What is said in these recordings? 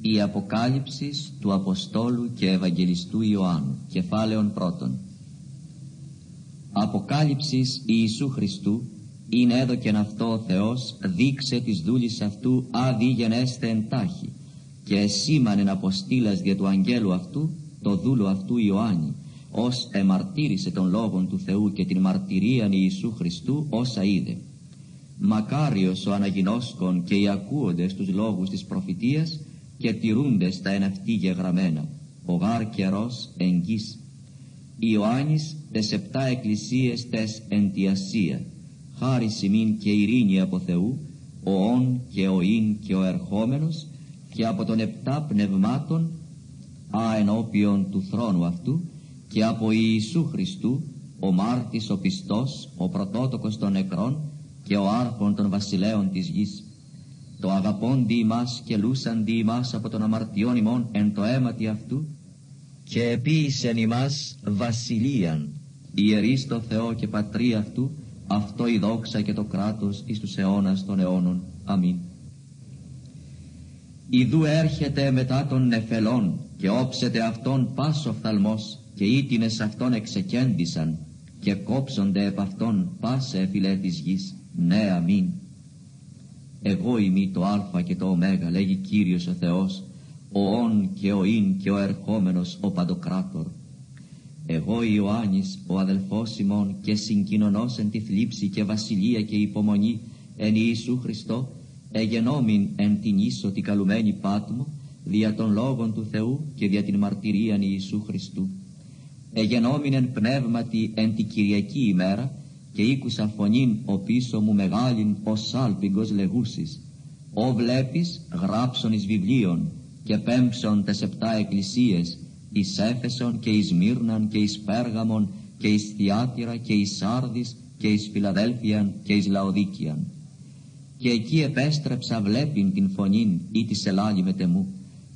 Η Αποκάλυψης του Αποστόλου και Ευαγγελιστού Ιωάννου, κεφάλαιον πρώτον. Αποκάλυψης Ιησού Χριστού, είναι έδωκεν αυτό ο Θεός, δείξε της δούλης αυτού αδίγενέστε εντάχει, και σήμανεν αποστήλας δια του αγγέλου αυτού, το δούλο αυτού Ιωάννη, ως εμαρτύρησε τον Λόγον του Θεού και την μαρτυρίαν Ιησού Χριστού όσα είδε. Μακάριος ο αναγινώσκων και οι ακούοντες τους λόγους της προφητείας και τηρούντες τα εν αυτή γεγραμμένα, ο γάρ καιρός εγγύς. Ιωάννης τες επτά εκκλησίες τες εν τη Ασία, χάρη σημείν και ειρήνη από Θεού, ο όν και ο ίν και ο ερχόμενος και από των επτά πνευμάτων α ενώπιον του θρόνου αυτού και από Ιησού Χριστού ο μάρτης ο πιστός, ο πρωτότοκος των νεκρών και ο άρχον των βασιλέων της γης. Το αγαπώντι ημάς και λούσαντι ημάς από τον αμαρτιών ημών εν το αίματι αυτού και επίησεν ημάς βασιλείαν ιερείς το Θεό και πατρί αυτού αυτό η δόξα και το κράτος εις τους αιώνας των αιώνων. Αμήν. Ιδού έρχεται μετά των νεφελών και όψεται αυτόν πάσο φθαλμός και ήτινες αυτόν εξεκέντησαν και κόψονται επ' αυτόν πάσε εφηλέ της γης. Ναι, αμήν. Εγώ είμαι το α και το ω, λέγει Κύριος ο Θεός, ο όν και ο ίν και ο ερχόμενος ο παντοκράτορ. Εγώ Ιωάννης, ο αδελφός ημών και συγκοινωνός εν τη θλίψη και βασιλεία και υπομονή εν Ιησού Χριστό, εγενόμην εν την ίσο τη καλουμένη πάτμο, δια των λόγων του Θεού και δια την μαρτυρίαν Ιησού Χριστού. Εγενόμην εν πνεύματι εν τη Κυριακή ημέρα και ήκουσα φωνήν ο πίσω μου μεγάλην ο σάλπιγγος λεγούσης. «Ο βλέπεις γράψον εις βιβλίων και πέμψον τες επτά εκκλησίες εις Έφεσον και εις Μύρναν και εις Πέργαμον και εις Θιάτυρα και εις Σάρδης και εις Φιλαδέλφιαν και εις Λαοδίκιαν. Και εκεί επέστρεψα βλέπειν την φωνήν ή της ελάλη μετεμού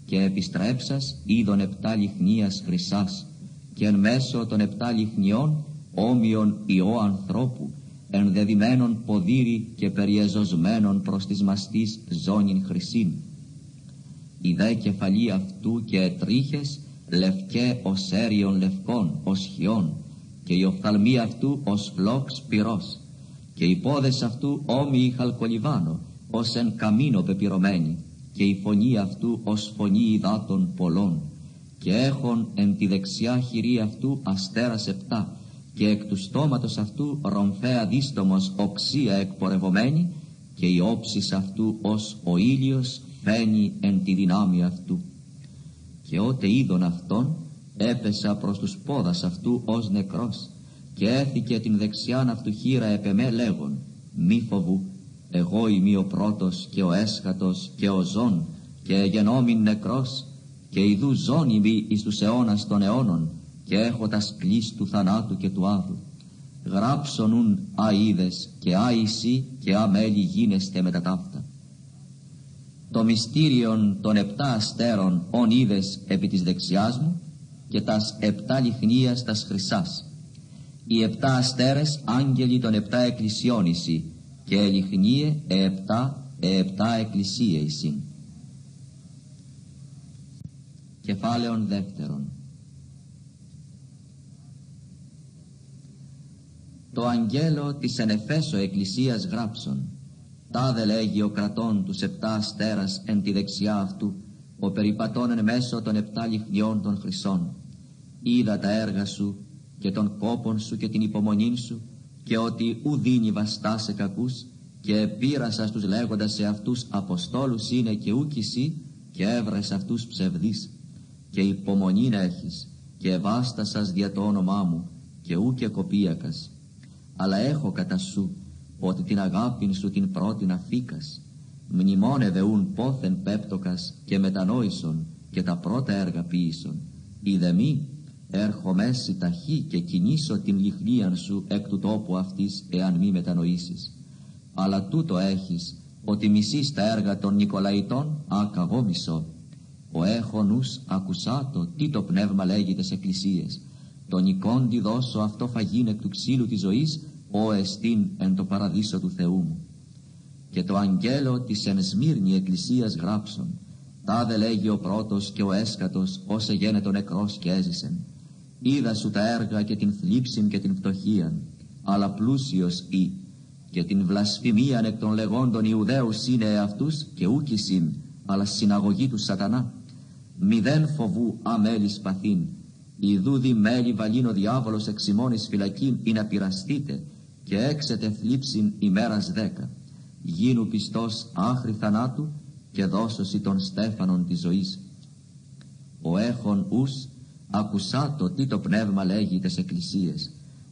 και επιστρέψας είδον επτά λιχνίας χρυσάς και εν μέσω των επτά λιχνιών όμοιον ιό ανθρώπου ενδεδημένον ποδήρι και περιεζωσμένον προς της μαστής ζώνην χρυσήν. Η δε κεφαλή αυτού και ετρίχες λευκέ ως έριον λευκών, ως χιόν, και η οφθαλμή αυτού ως φλόξ πυρός, και οι πόδες αυτού όμοιοι χαλκολιβάνο, ως εν καμίνο πεπυρωμένη, και η φωνή αυτού ως φωνή υδάτων πολλών, και έχων εν τη δεξιά χειρή αυτού αστέρας επτά, και εκ του στόματος αυτού ρομφαία δίστομος οξία εκπορευωμένη, και η όψης αυτού ως ο ήλιος φαίνει εν τη δυνάμει αυτού. Και ότε είδον αυτόν έπεσα προς τους πόδας αυτού ως νεκρός και έθηκε την δεξιάν αυτού χείρα επεμέ λέγον μη φοβού εγώ είμαι ο πρώτος και ο έσχατος και ο ζών και γενόμην νεκρός και ιδού ζών είμαι εις τους αιώνας των αιώνων και έχω τα σκλής του θανάτου και του άδου γράψονουν αίδες και άισι και αμέλη γίνεστε με τα ταύτα το μυστήριον των επτά αστέρων ον είδες επί της δεξιάς μου και τας επτά λιχνίας τας χρυσάς. Οι επτά αστέρες άγγελοι των επτά εκκλησιών εισι και λιχνίε επτά επτά εκκλησίε εισι. Κεφάλαιον δεύτερον. Το αγγέλο της ενεφέσω εκκλησίας γράψον. Τάδε λέγει ο κρατών τους επτά αστέρας εν τη δεξιά αυτού, ο περιπατών εν μέσω των επτά λιχνιών των χρυσών. Είδα τα έργα σου και των κόπων σου και την υπομονή σου και ότι ου δίνει βαστά σε κακούς και πείρασα στους λέγοντας σε αυτούς αποστόλους είναι και ούκ εσύ και έβρες αυτούς ψευδείς. Και υπομονή να έχεις και βάστασας δια το όνομά μου και ούκ και κοπίακας αλλά έχω κατά σου ότι την αγάπην σου την πρώτην αφήκας, μνημόνευε ούν πόθεν πέπτοκας και μετανόησον και τα πρώτα έργα ποίησον. Είδε μη, έρχομέσι ταχύ και κινήσω την λιχνίαν σου εκ του τόπου αυτής εάν μη μετανοήσεις. Αλλά τούτο έχεις, ότι μισείς τα έργα των Νικολαϊτών, ακαγώ μισώ. Ο έχω νους ακουσάτο, τι το πνεύμα λέγει σε εκκλησίες. Το νικόντι δώσω αυτό φαγήν εκ του ξύλου της ζωής, «Ο εστίν εν το παραδείσο του Θεού μου» και το αγγέλο της εν Σμύρνη εκκλησίας γράψον Τάδε λέγει ο πρώτος και ο έσκατος, όσε γένετο νεκρός και έζησεν. Είδα σου τα έργα και την θλίψην και την πτωχίαν, αλλά πλούσιος ή, και την βλασφημίαν εκ των λεγόντων Ιουδαίους είναι εαυτούς και ούκησιν, αλλά συναγωγή του σατανά. Μηδέν φοβού αμέλης παθήν, Ιδού δι μέλη βαλήν ο διάβολος εξημώνης φυλακήν ή να πειραστείτε και έξετε θλίψην ημέρας δέκα. Γίνου πιστός άχρη θανάτου και δώσωση των στέφανων της ζωής. Ο έχων ους ακουσά το τι το πνεύμα λέγει τες εκκλησίες.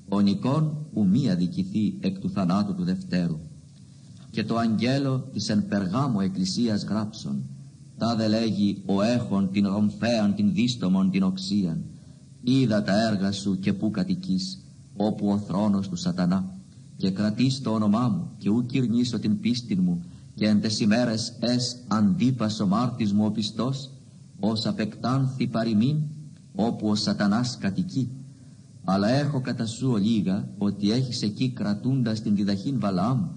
Ο νικόν ου μη αδικηθεί εκ του θανάτου του Δευτέρου. Και το αγγέλο της εν περγάμου εκκλησίας γράψον. δε λέγει ο έχων την ρομφέαν την δίστομον την οξίαν είδα τα έργα σου και πού κατοικείς, όπου ο θρόνος του σατανά, και κρατείς το όνομά μου και ου κυρνήσω την πίστη μου, και εν τες ημέρες ες αντίπας ο μάρτης μου ο πιστός, ως απεκτάνθη παροιμήν, όπου ο σατανάς κατοικεί. Αλλά έχω κατά σου ολίγα ότι έχεις εκεί κρατούντας την διδαχήν Βαλάμ,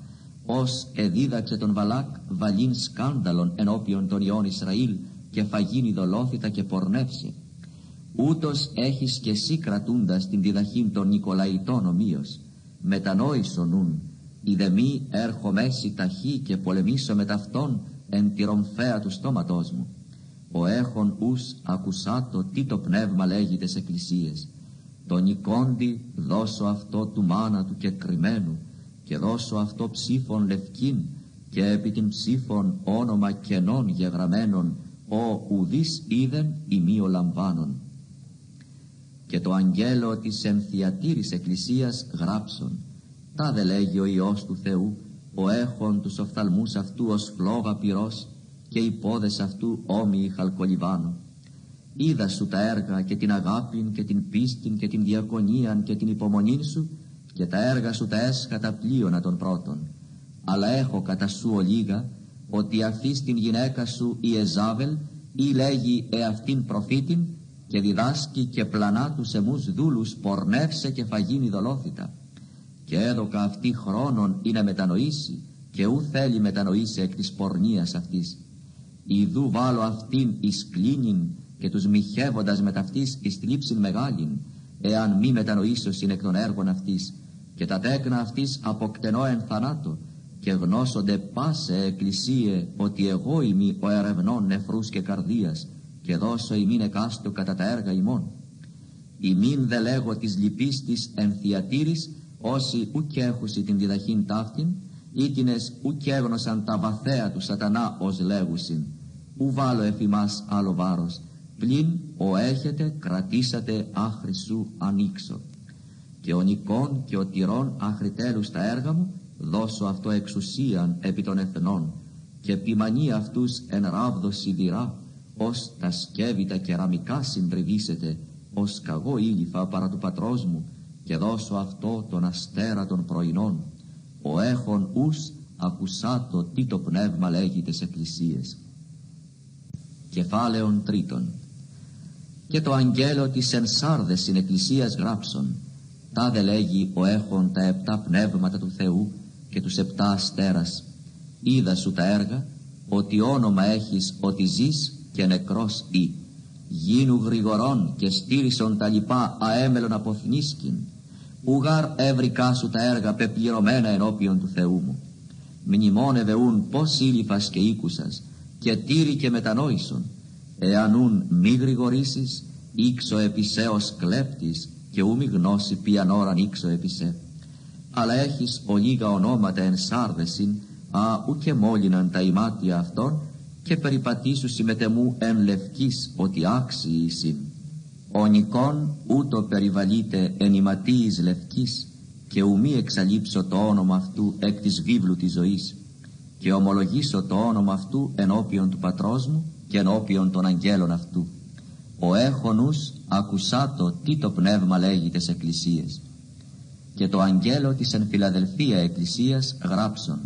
ως εδίδαξε τον Βαλάκ βαλήν σκάνδαλον ενώπιον των ιών Ισραήλ και φαγίνει δολόθητα και πορνεύσε ούτως έχεις και εσύ κρατούντας την διδαχήν των Νικολαϊτών ομοίως μετανόησον νουν μη έρχομέσι ταχύ και πολεμήσω με ταυτόν εν τη ρομφαία του στόματός μου. Ο έχων ους ακουσάτο τι το πνεύμα λέγει τες εκκλησίες. Τον νικόντι δώσω αυτό του μάνα του και κρυμμένου και δώσω αυτό ψήφων λευκήν και επί την ψήφων όνομα κενών γεγραμμένων ο ουδείς είδεν ημίω λαμβάνων και το αγγέλο της εμθιατήρης εκκλησίας γράψον τα δε λέγει ο Υιός του Θεού ο έχων τους οφθαλμούς αυτού ως φλόγα πυρός και οι πόδες αυτού όμοιοι χαλκολιβάνου είδα σου τα έργα και την αγάπην και την πίστην και την διακονίαν και την υπομονήν σου και τα έργα σου τα έσχατα πλοίωνα των πρώτων. Αλλά έχω κατά σου ολίγα ότι αυτή την γυναίκα σου η Εζάβελ ή λέγει εαυτήν προφήτην και διδάσκει και πλανά τους εμούς δούλους πορνεύσε και φαγίνει δολόθητα και έδωκα αυτή χρόνον ή να μετανοήσει και ου θέλει μετανοήσει εκ της πορνείας αυτής. Ιδού βάλω αυτήν εις κλίνην και τους μοιχεύοντας με ταυτής εις θλίψην μεγάλην εάν μη μετανοήσωσιν εκ των έργων αυτής. Και τα τέκνα αυτής αποκτενώ εν θανάτω και γνώσονται πάσε εκκλησίε ότι εγώ είμαι ο ερευνών νεφρούς και καρδίας και δώσω ημίν εκάστο κατά τα έργα ημών. Ημίν δε λέγω της λυπής της ενθιατήρης όσοι ουκ έχουσι την διδαχήν ταύτην ήτινες ουκ έγνωσαν τα βαθέα του σατανά ως λέγουσιν. Ου βάλω εφημάς άλλο βάρος πλην ο έχετε κρατήσατε άχρη σου ανοίξω. Και ο νικών και ο τυρών άχρη τέλους τα έργα μου δώσω αυτό εξουσίαν επί των εθνών και επιμανεί αυτούς εν ράβδο σιδηρά ως τα σκεύη τα κεραμικά συντριβήσετε ως καγό ήλιφα παρά του πατρός μου και δώσω αυτό τον αστέρα των πρωινών. Ο έχων ους ακουσάτο τι το πνεύμα λέγει τες εκκλησίες κεφάλαιον τρίτον. Και το αγγέλο της ενσάρδες συνεκκλησίας γράψον. Τάδε λέγει ο έχων τα επτά πνεύματα του Θεού και τους επτά αστέρας. Είδα σου τα έργα ότι όνομα έχεις ότι ζεις και νεκρός ή γίνου γρηγορών και στήρισον τα λοιπά αέμελον αποθνίσκην ουγάρ έβρικα σου τα έργα πεπληρωμένα ενώπιον του Θεού μου. Μνημόνευε ούν πως ήλυφας και οίκουσας και τύρι και μετανόησον. Εάν ούν μη γρηγορήσεις ήξω επισέως κλέπτης και ου μη γνώση ποιαν ώραν ήξω επισέ αλλά έχεις ολίγα ονόματα εν σάρδεσιν α ου και μόλυναν τα ημάτια αυτών και περιπατήσου συμμετεμού εν λευκής ότι άξιοι εισιν. Ο νικόν ούτω περιβαλείται εν ιματίης λευκής και ουμή εξαλείψω το όνομα αυτού εκ της βίβλου της ζωής και ομολογήσω το όνομα αυτού ενώπιον του πατρός μου και ενώπιον των αγγέλων αυτού. Ο έχονους ακουσάτο τι το πνεύμα λέγει τες εκκλησίες. Και το αγγέλο της εν Φιλαδελφία εκκλησίας γράψον.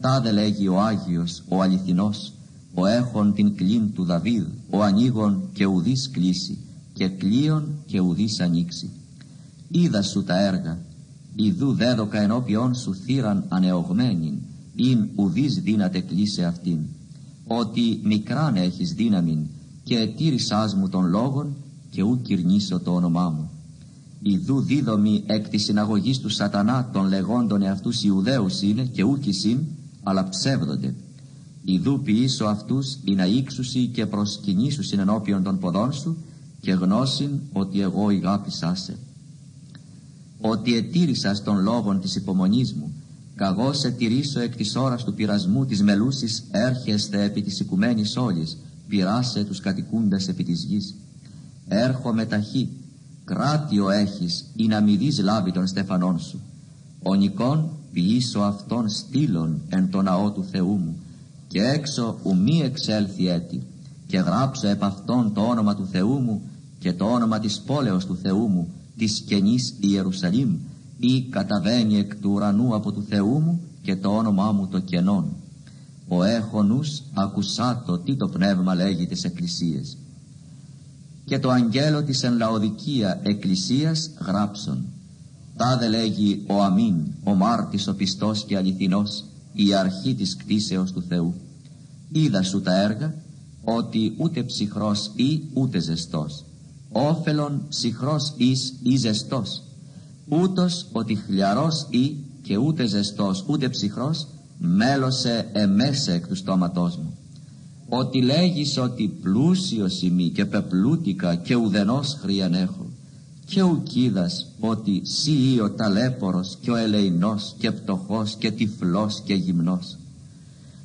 Τάδε λέγει ο Άγιος, ο αληθινός, ο έχων την κλίν του Δαβίδ, ο ανοίγων και ουδής κλείσει, και κλείον και ουδής ανοίξει. Είδα σου τα έργα, ιδού δέδοκα ενώπιον σου θύραν ανεωγμένην, ειν ουδής δύναται κλείσε αυτήν. ότι μικράν έχεις δύναμη και ετήρησάς μου των λόγων και ου κυρνήσω το όνομά μου. Ιδού δίδομη εκ της συναγωγής του σατανά των λεγόντων εαυτούς Ιουδαίους είναι και ούκης αλλά ψεύδονται. Ιδού ποιήσω αυτούς ή να ήξουσι και προσκυνήσουσιν ενώπιον των ποδών σου και γνώσιν ότι εγώ ηγάπησά σε. Ότι ετήρησας των λόγων της υπομονής μου, καγώ σε τηρήσω εκ της ώρας του πειρασμού της μελούσης έρχεστε επί της οικουμένης όλης, πειράσε τους κατοικούντες επί της γης. Έρχομαι ταχύ, κράτιο έχεις ή να μη δεις λάβει των στεφανών σου. Ο νικών ποιήσω αυτόν στήλων εν το ναό του Θεού μου και έξω ου μη εξέλθει έτη και γράψω επ' αυτόν το όνομα του Θεού μου και το όνομα της πόλεως του Θεού μου της καινής Ιερουσαλήμ ή καταβαίνει εκ του ουρανού από του Θεού μου και το όνομά μου το κενόν. Ο έχονους ακουσάτο τι το πνεύμα λέγει τις εκκλησίες. Και το αγγέλο της εν λαοδικία εκκλησίας γράψον. Τάδε λέγει ο αμήν, ο μάρτης ο πιστός και αληθινός, η αρχή της κτίσεως του Θεού. Είδα σου τα έργα, ότι ούτε ψυχρός ή ούτε ζεστός. Όφελον ψυχρός εις ή ζεστός. Ούτως ότι χλιαρός ή και ούτε ζεστός ούτε ψυχρός μέλωσε εμέσε εκ του στόματός μου. Ότι λέγεις ότι πλούσιος ημί και πεπλούτικα και ουδενός χρίαν έχω και ουκίδας ότι σύ ο ταλέπορος και ο ελεηνός και πτωχός και τυφλός και γυμνός.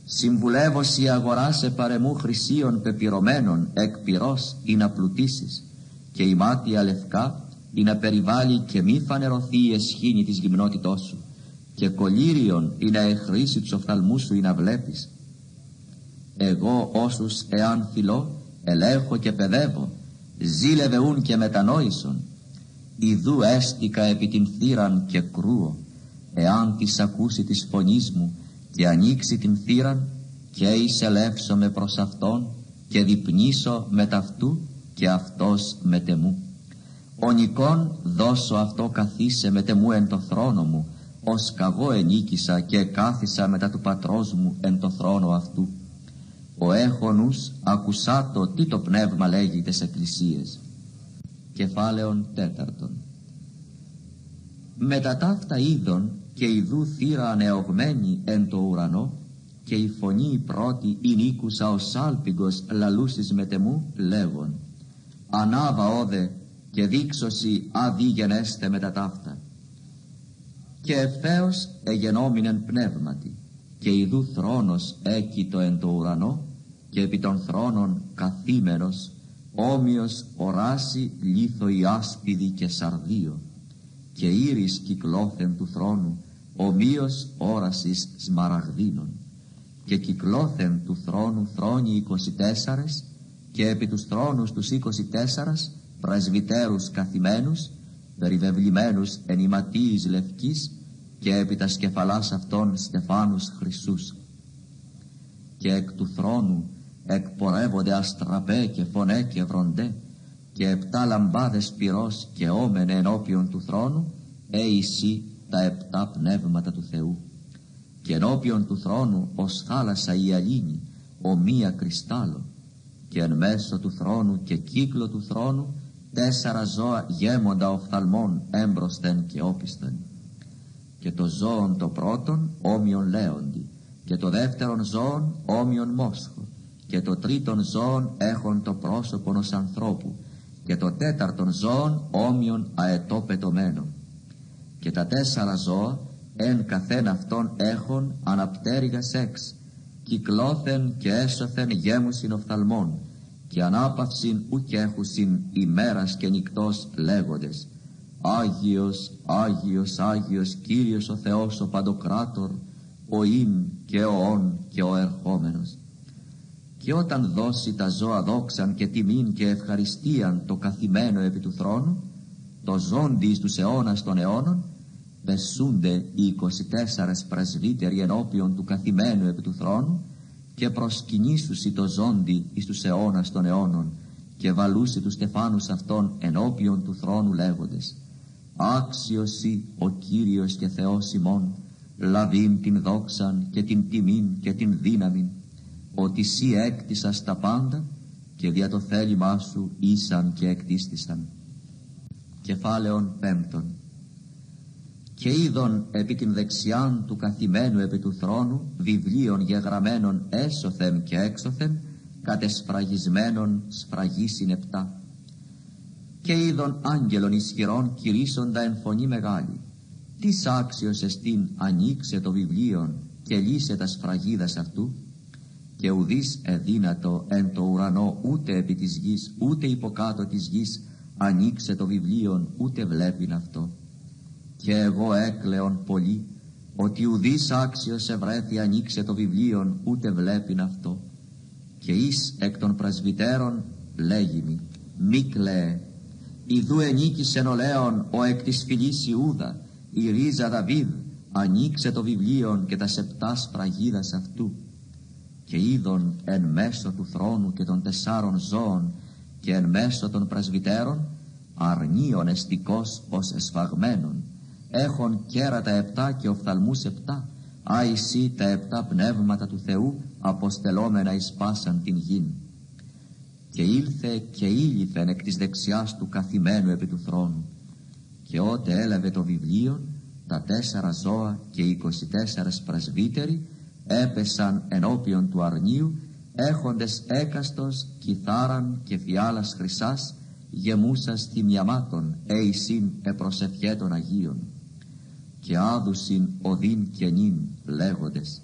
Συμβουλεύως σοι αγοράσε παρεμού χρυσίων πεπυρωμένων εκ πυρός ή να πλουτίσεις και η μάτια λευκά ή να περιβάλλει και μη φανερωθεί η εσχήνη της γυμνότητός σου και κολύριον ή να εχρήσει τους οφθαλμούς σου ή να βλέπεις. Εγώ όσους εάν φιλώ ελέγχω και παιδεύω ζήλευε ούν και μετανόησον Ιδού έστικα επί την θύραν και κρούω, εάν τις ακούση της φωνής μου και ανοίξη την θύραν και εισελεύσομαι προς Αυτόν και δειπνήσω μετ' αυτού και Αυτός μετ' εμού. Ο νικών δώσω αυτώ καθίσαι μετ' εμού εν τω θρόνω μου, ως καγώ ενίκησα και εκάθισα μετά του πατρός μου εν τω θρόνω αυτού. Ο έχων ους ακουσάτω τι το πνεύμα λέγει ταις εκκλησίαις κεφάλαιον τέταρτον. Μετά ταύτα είδων και ιδού θύρα ανεωγμένη εν το ουρανό και η φωνή η πρώτη η νίκουσα ο σάλπιγγος λαλούσις μετεμού λέγον «Ανάβα όδε και δείξωση αδίγενέστε μετά ταύτα». Και ευθέως εγενόμινεν πνεύματι και ιδού θρόνος έκειτο εν το ουρανό και επί των θρόνων καθήμενος όμοιος οράσει λίθο η άσπιδη και σαρδίο και ήρης κυκλώθεν του θρόνου ομοίως όρασης σμαραγδίνων. Και κυκλώθεν του θρόνου θρόνοι 24 και επί τους θρόνους τους 24 πρεσβυτέρους καθημένους περιβεβλημένους εν ηματίης λευκής και επί τα σκεφαλάς αυτών στεφάνους χρυσούς. Και εκ του θρόνου εκπορεύονται αστραπέ και φωνέ και βροντέ και επτά λαμπάδες πυρός και όμενε ενώπιον του θρόνου έησι τα επτά πνεύματα του Θεού. Και ενώπιον του θρόνου ως θάλασσα η αλήνη ομοία κρυστάλλο και εν μέσω του θρόνου και κύκλο του θρόνου τέσσερα ζώα γέμοντα οφθαλμών έμπροσθεν και όπισθεν. Και το ζώον το πρώτον όμοιον λέοντι και το δεύτερον ζώον όμοιον μόσχο και το τρίτον ζώον έχουν το πρόσωπο ενός ανθρώπου και το τέταρτον ζώον όμοιον αετό πετωμένο και τα τέσσερα ζώα εν καθένα αυτών έχουν αναπτέρυγα σεξ κυκλώθεν και έσωθεν γέμουσιν οφθαλμών και ανάπαυσιν ουκ έχουσιν ημέρας και νυχτός λέγοντες Άγιος, Άγιος, Άγιος Κύριος ο Θεός ο Παντοκράτορ ο Ιν και ο Ον και ο Ερχόμενος και όταν δώσει τα ζώα δόξαν και τιμήν και ευχαριστίαν το καθημένο επί του θρόνου, το ζώντι εις τους αιώνας των αιώνων, πεσούνται οι 24 πρεσβύτεροι ενώπιον του καθημένου επί του θρόνου και προσκυνήσουσι το ζώντι εις τους αιώνας των αιώνων και βαλούσι τους στεφάνους αυτών ενώπιον του θρόνου λέγοντες «Άξιος ο Κύριος και Θεός ημών, λαβήν την δόξαν και την τιμήν και την δύναμην ότι σύ έκτισας τα πάντα και δια το θέλημά σου ήσαν και εκτίστησαν. Κεφάλαιον πέμπτον. Και είδον επί την δεξιάν του καθημένου επί του θρόνου βιβλίων γεγραμμένων έσωθεν και έξωθεν κατεσφραγισμένων σφραγίσιν επτά. Και είδον άγγελων ισχυρών κηρύσσοντα εν φωνή μεγάλη. Τις άξιος εστίν ανοίξε το βιβλίον και λύσε τα σφραγίδας αυτού και ουδής εδύνατο εν το ουρανό ούτε επί της γης ούτε υποκάτω της γης ανοίξε το βιβλίον ούτε βλέπειν αυτό. Και εγώ έκλεον πολύ ότι ουδής άξιος ευρέθη ανοίξε το βιβλίον ούτε βλέπειν αυτό. Και εις εκ των πρασβυτέρων λέγει μη μη κλαίε ιδού ενίκησεν ο Λέων ο εκ της φυλής Ιούδα η ρίζα Δαβίδ ανοίξε το βιβλίον και τα σεπτά σφραγίδας αυτού και είδον εν μέσω του θρόνου και των τεσσάρων ζώων και εν μέσω των πρεσβυτέρων αρνίων εστικός ως εσφαγμένων έχων κέρατα επτά και οφθαλμούς επτά άισι τα επτά πνεύματα του Θεού αποστελόμενα εις πάσαν την γην. Και ήλθε και ήλυθεν εκ της δεξιάς του καθημένου επί του θρόνου. Και ότε έλαβε το βιβλίο τα τέσσερα ζώα και οι 24 πρεσβύτεροι έπεσαν ενώπιον του αρνίου έχοντες έκαστος κιθάραν και φιάλας χρυσάς γεμούσας θυμιαμάτων εισήν επροσευχέτων Αγίων. Και άδουσιν οδύν και νυν λέγοντες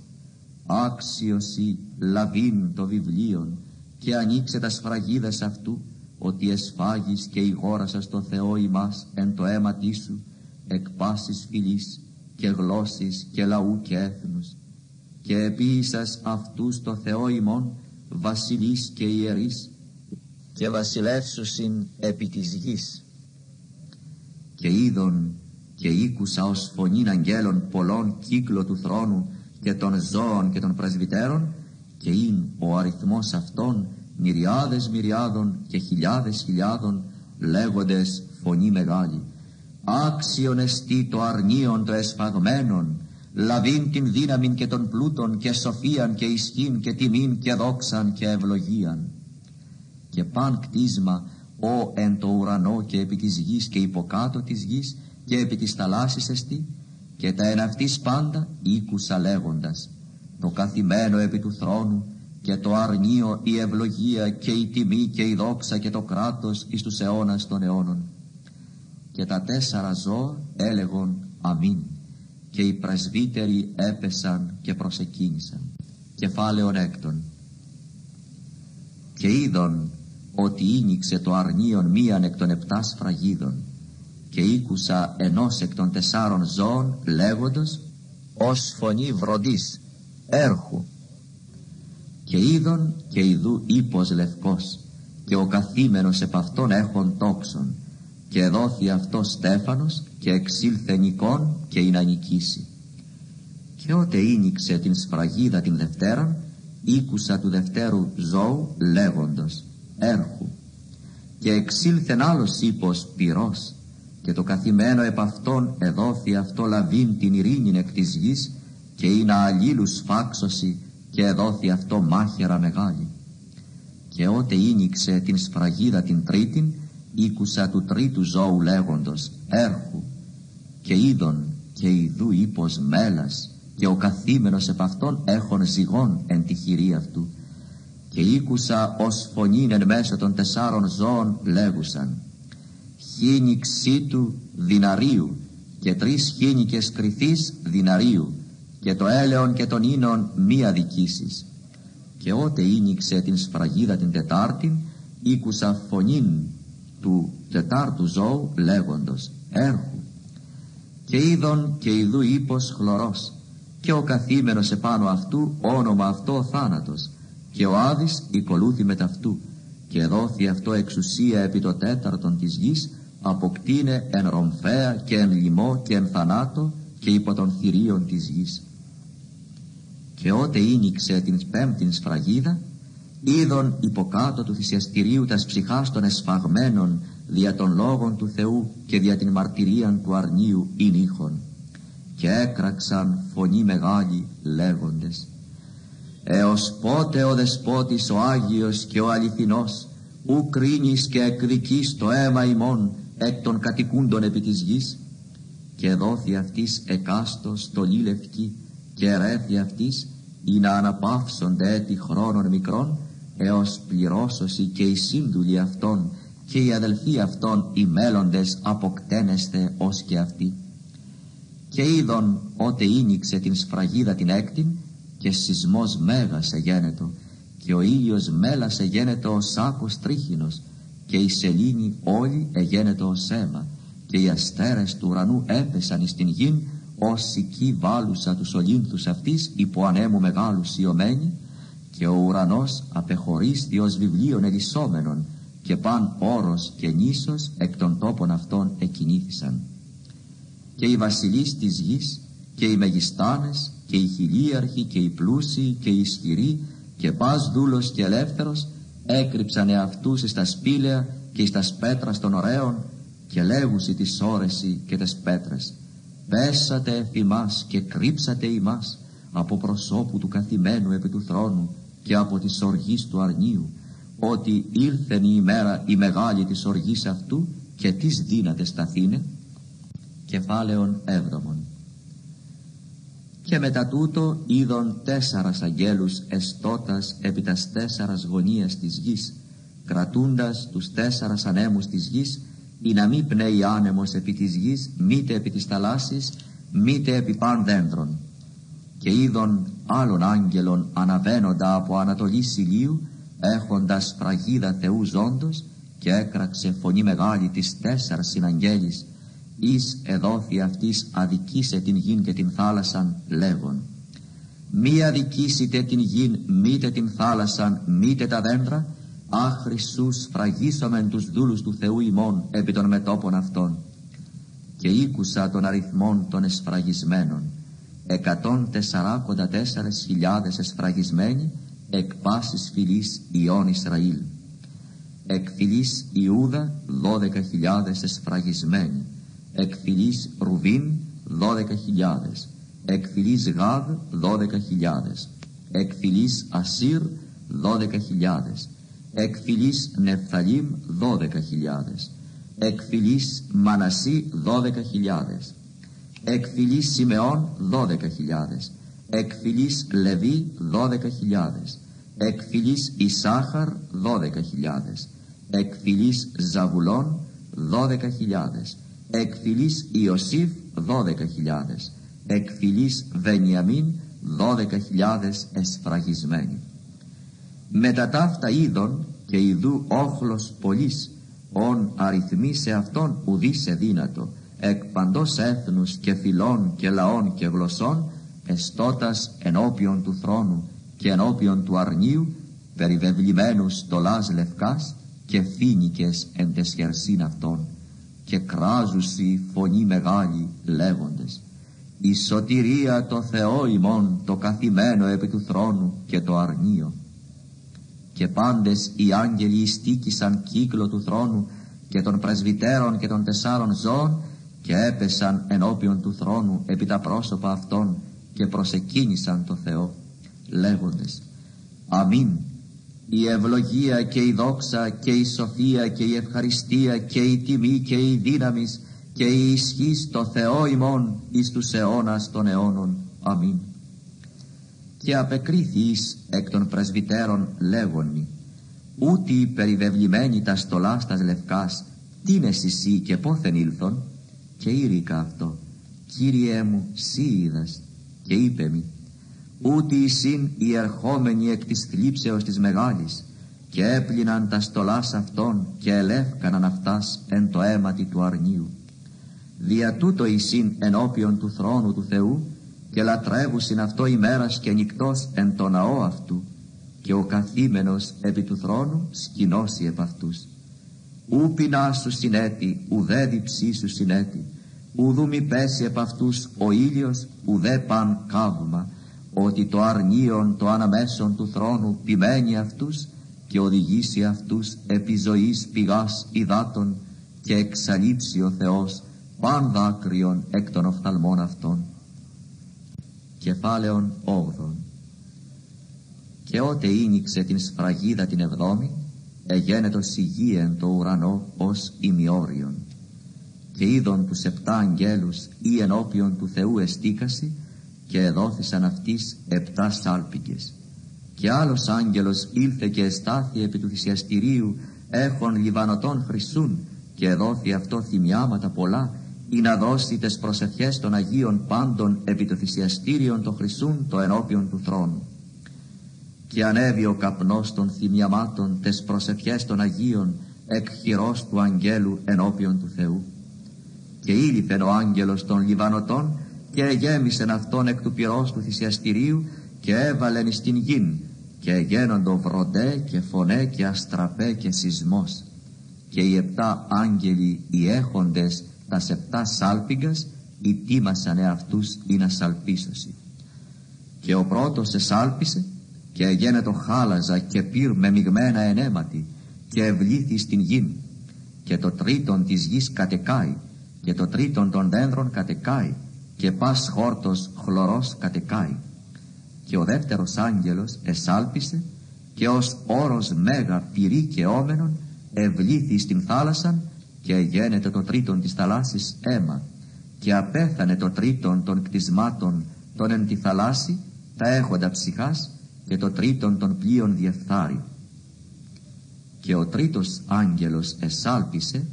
άξιοσι λαβήν το βιβλίον και ανοίξε τα σφραγίδες αυτού ότι εσφάγεις και ηγόρασας το Θεό ημάς εν το αίμα σου εκ πάσης φυλής και γλώσσης και λαού και έθνους και επίησας αυτούς το Θεό ημών βασιλείς και ιερείς και βασιλεύσουσιν επί της γης. Και είδον και ήκουσα ως φωνήν αγγέλων πολλών κύκλο του θρόνου και των ζώων και των πρεσβυτέρων και ειν ο αριθμός αυτών μυριάδες μυριάδων και χιλιάδες χιλιάδων λέγοντες φωνή μεγάλη. Άξιον εστί το αρνίον το εσφαγμένον λαβήν την δύναμην και των πλούτων και σοφίαν και ισχύν και τιμήν και δόξαν και ευλογίαν. Και παν κτίσμα ο εν το ουρανό και επί της γης και υποκάτω της γης και επί της θαλάσσης εστί και τα εναυτής πάντα ήκουσα λέγοντας το καθημένο επί του θρόνου και το αρνίο η ευλογία και η τιμή και η δόξα και το κράτος εις τους αιώνας των αιώνων. Και τα τέσσερα ζώα έλεγον αμήν και οι πρεσβύτεροι έπεσαν και προσεκίνησαν. Κεφάλαιον έκτον. Και είδον ότι ίνιξε το αρνίον μίαν εκ των επτά σφραγίδων και ήκουσα ενός εκ των τεσσάρων ζώων λέγοντος ως φωνή βροντής έρχου και είδον και ειδού ύπος λευκός και ο καθήμενος επ' αυτόν έχων τόξον και δόθη αυτός στέφανος και εξήλθε νικών και είναι ανικήσει και ότε ίνιξε την σφραγίδα την Δευτέρα ήκουσα του Δευτέρου ζώου λέγοντος έρχου και εξήλθεν άλλος ύπος πυρός και το καθημένο επ' αυτόν εδόθη αυτό λαβήν την ειρήνην εκ της γης και είναι αλλήλου σφάξωση και εδόθη αυτό μάχαιρα μεγάλη. Και ότε ίνιξε την σφραγίδα την τρίτην ήκουσα του τρίτου ζώου λέγοντος έρχου και είδον και ειδού ύπος μέλας και ο καθήμενος επ' αυτόν έχων ζυγών εν τη χειρή αυτού. Και ήκουσα ως φωνήν εν μέσω των τεσσάρων ζώων λέγουσαν χήνιξή του δυναρίου και τρεις χήνικες κρυθείς δυναρίου και το έλεον και τον ίνον μη αδικήσεις και ότε ίνιξε την σφραγίδα την Τετάρτη ήκουσα φωνήν του τετάρτου ζώου λέγοντος έρχου και είδον και ειδού ύπος χλωρός και ο καθήμενος επάνω αυτού όνομα αυτό θάνατος και ο Άδης οικολούθη με ταυτού και δόθη αυτό εξουσία επί το τέταρτον της γης αποκτήνε εν ρομφέα και εν λοιμό και εν θανάτο και υπό των θηρίων της γης. Και ότε ίνιξε την πέμπτην σφραγίδα είδον υποκάτω του θυσιαστηρίου τας ψυχάς των εσφαγμένων δια των λόγων του Θεού και δια την μαρτυρίαν του αρνίου ην και έκραξαν φωνή μεγάλη λέγοντες έως πότε ο Δεσπότης ο Άγιος και ο Αληθινός ου κρίνεις και εκδικείς το αίμα ημών εκ των κατοικούντων επί της γης; Και δόθη αυτής εκάστος στολή λευκή και ρέθη αυτής ή να αναπαύσονται έτη χρόνων μικρών έως πληρώσωση και οι σύμβουλοι αυτών και οι αδελφοί αυτών οι μέλλοντες αποκτένεστε ως και αυτοί. Και είδον ότε ίνιξε την σφραγίδα την έκτην και σεισμός μέγας εγένετο και ο ήλιος μέλας εγένετο ως σάκος τρίχινος και η σελήνη όλη εγένετο ως αίμα και οι αστέρες του ουρανού έπεσαν εις την γην ως εκεί βάλουσα τους ολύνθους αυτής υπό ανέμου μεγάλου σιωμένη και ο ουρανός απεχωρίστη ως βιβλίων ελισσόμενων και παν όρος και νήσος εκ των τόπων αυτών εκινήθησαν. Και οι βασιλείς της γης και οι μεγιστάνες και οι χιλίαρχοι και οι πλούσιοι και οι ισχυροί και πας δούλος και ελεύθερος έκρυψαν εαυτούς εις τα σπήλαια και εις τα σπέτρα των ωραίων και λέγουσι τη όρεση και τες πέτρες. Πέσατε εφ' και κρύψατε ημάς από προσώπου του καθημένου επί του θρόνου και από της οργής του αρνίου ότι ήλθεν η ημέρα η μεγάλη της οργής αυτού και τις δύνατες σταθήνε κεφάλαιον έβδομον. Και μετά τούτο είδον τέσσαρας αγγέλους εστώτας επί τας τέσσαρας γωνίας της γης κρατούντας τους τέσσαρας ανέμους της γης ή να μην πνέει άνεμος επί της γης μήτε επί της θαλάσσης μήτε επί παν δέντρων. Και είδον άλλων άγγελων αναβαίνοντα από ανατολή ηλίου έχοντας φραγίδα Θεού ζώντος και έκραξε φωνή μεγάλη της τέσσαρας συναγγέλης εις εδόθη αυτής αδικήσε την γην και την θάλασσαν λέγον. Μη αδικήσετε την γην μήτε την θάλασσαν μήτε τα δέντρα άχρη σου σφραγίσομεν τους δούλους του Θεού ημών επί των μετόπων αυτών και ήκουσα των αριθμών των εσφραγισμένων εκατόν τεσσαράκοντα τέσσερες χιλιάδες εσφραγισμένοι εκ πάσης φυλής Ιών Ισραήλ. Εκ φυλής Ιούδα δώδεκα χιλιάδες εσφραγισμένοι. Εκ φυλής Ρουβίν δώδεκα χιλιάδες. Εκ φυλής Γάδ δώδεκα χιλιάδες. Εκ φυλής Ασύρ δώδεκα χιλιάδες. Εκ φυλής Νεφθαλήμ δώδεκα χιλιάδες. Εκ φυλής Μανασί δώδεκα χιλιάδες εκ φυλής Σιμεών δώδεκα χιλιάδες. Εκ φυλής Λεβί δώδεκα χιλιάδες. Εκ φυλής Ισάχαρ δώδεκα χιλιάδες. Εκ φυλής Ζαβουλών δώδεκα χιλιάδες. Εκ φυλής Ιωσήφ δώδεκα χιλιάδες. Εκ φυλής Βενιαμίν δώδεκα χιλιάδες εσφραγισμένοι. Μετά ταύτα είδων και ειδού όχλος πολλής ον αριθμί σε αυτόν ουδήσε δύνατο εκ παντός έθνους και φυλών και λαών και γλωσσών εστώτας ενώπιον του θρόνου και ενώπιον του αρνίου περιβεβλημένους στολάς λευκάς και φίνικες εν τεσχερσίν αυτών. Και κράζουσι φωνή μεγάλη λέγοντες. Η σωτηρία το Θεό ημών το καθημένο επί του θρόνου και το αρνίο. Και πάντες οι άγγελοι στήκησαν κύκλο του θρόνου και των πρεσβυτέρων και των τεσσάρων ζώων και έπεσαν ενώπιον του θρόνου επί τα πρόσωπα αυτών και προσεκίνησαν το Θεό λέγοντες Αμήν η ευλογία και η δόξα και η σοφία και η ευχαριστία και η τιμή και η δύναμη και η ισχύ στο Θεό ημών εις τους αιώνας των αιώνων. Αμήν. Και απεκρίθης εκ των πρεσβυτέρων λέγονι ούτι περιβεβλημένοι τα στολά στα λευκάς τι εσύ και πόθεν ήλθον; Και ήρικα αυτό Κύριέ μου σύ είδας και είπε μη ούτε εισήν οι ερχόμενοι εκ της θλίψεως της μεγάλης και έπλυναν τα στολάς αυτών και ελεύκαναν αυτάς εν το αίματι του αρνίου. Δια τούτο εισήν ενώπιον του θρόνου του Θεού και λατρεύουσιν αυτό ημέρας και νυχτός εν το ναό αυτού και ο καθήμενος επί του θρόνου σκηνώσει επ' αυτούς. Ου πεινάς σου συνέτη, ουδέ διψή σου συνέτη, ουδού μη πέσει επ' αυτούς ο ήλιος, ουδέ παν καύμα, ότι το αρνίον το αναμέσον του θρόνου ποιμένει αυτούς και οδηγήσει αυτούς επί ζωής πηγάς υδάτων και εξαλείψει ο Θεός παν δάκρυον εκ των οφθαλμών αυτών. Κεφάλαιον 8 και ότε ίνιξε την σφραγίδα την εβδόμη εγένετο σιγίεν το ουρανό ως ημιόριον. Και είδον τους επτά αγγέλους ή ενώπιον του Θεού εστίκαση και εδόθησαν αυτής επτά σάλπιγγες. Και άλλος άγγελος ήλθε και εστάθη επί του θυσιαστηρίου έχων λιβανωτών χρυσούν και εδόθη αυτό θυμιάματα πολλά ή να δώσει τες προσευχές των Αγίων πάντων επί το θυσιαστήριον των χρυσούν το ενώπιον του θρόνου και ανέβη ο καπνός των θυμιαμάτων τες προσευχές των Αγίων εκ χειρός του αγγέλου ενώπιον του Θεού. Και ήλυθεν ο άγγελος των Λιβανωτών και γέμισεν αυτόν εκ του πυρός του θυσιαστηρίου και έβαλεν εις την γην και γένοντο βροντέ και φωνέ και αστραπέ και σεισμός. Και οι επτά άγγελοι οι έχοντες τα σεπτά σάλπιγγας ητήμασαν εαυτούς ή να σαλπίσωση. Και ο πρώτος εσάλπισε και γένετο χάλαζα και πυρ με μειγμένα ενέματι και ευλήθη στην γην και το τρίτον της γης κατεκάει και το τρίτον των δέντρων κατεκάει και πας χόρτος χλωρός κατεκάει. Και ο δεύτερος άγγελος εσάλπισε και ως όρος μέγα πυρή και όμενον ευλήθη στην θάλασσαν και γένεται το τρίτον της θαλάσσης αίμα. Και απέθανε το τρίτον των κτισμάτων των εν τη θαλάσση τα έχοντα ψυχάς και το τρίτον των πλοίων διεφθάρει. Και ο τρίτος άγγελος εσάλπισε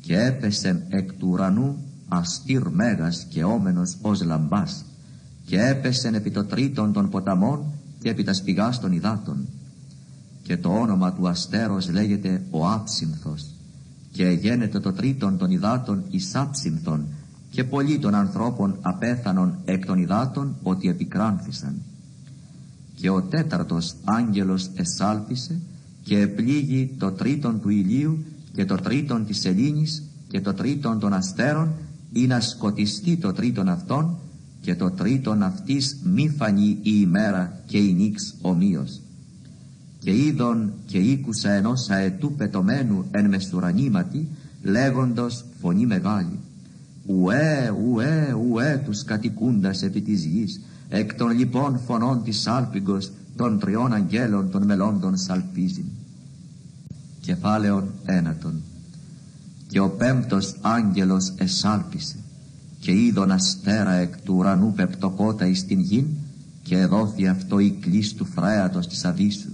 και έπεσε εκ του ουρανού αστήρ μέγας και όμενος ως λαμπάς και έπεσεν επί το τρίτον των ποταμών και επί τα σπηγάς των υδάτων. Και το όνομα του αστέρος λέγεται ο Άψυνθος και γένεται το τρίτον των υδάτων εις Άψυνθον και πολλοί των ανθρώπων απέθανον εκ των υδάτων ότι επικράνθησαν και ο τέταρτος άγγελος εσάλπισε και επλήγει το τρίτον του ηλίου και το τρίτον της σελήνης και το τρίτον των αστέρων ή να σκοτιστεί το τρίτον αυτόν και το τρίτον αυτής μη φανεί η ημέρα και η νύξ ομοίως. Και είδον και ήκουσα ενός αετού πετωμένου εν μεσουρανήματι λέγοντος φωνή μεγάλη ουέ ουέ ουέ τους κατοικούντας επί της γης εκ των λοιπόν φωνών της σάλπιγγος των τριών αγγέλων των μελώντων σαλπίζειν. Κεφάλαιον ένατον. Και ο πέμπτος άγγελος εσάλπισε και είδον αστέρα εκ του ουρανού πεπτοκότα εις την γην και εδόθη αυτό η κλίς του φρέατος της αβίσου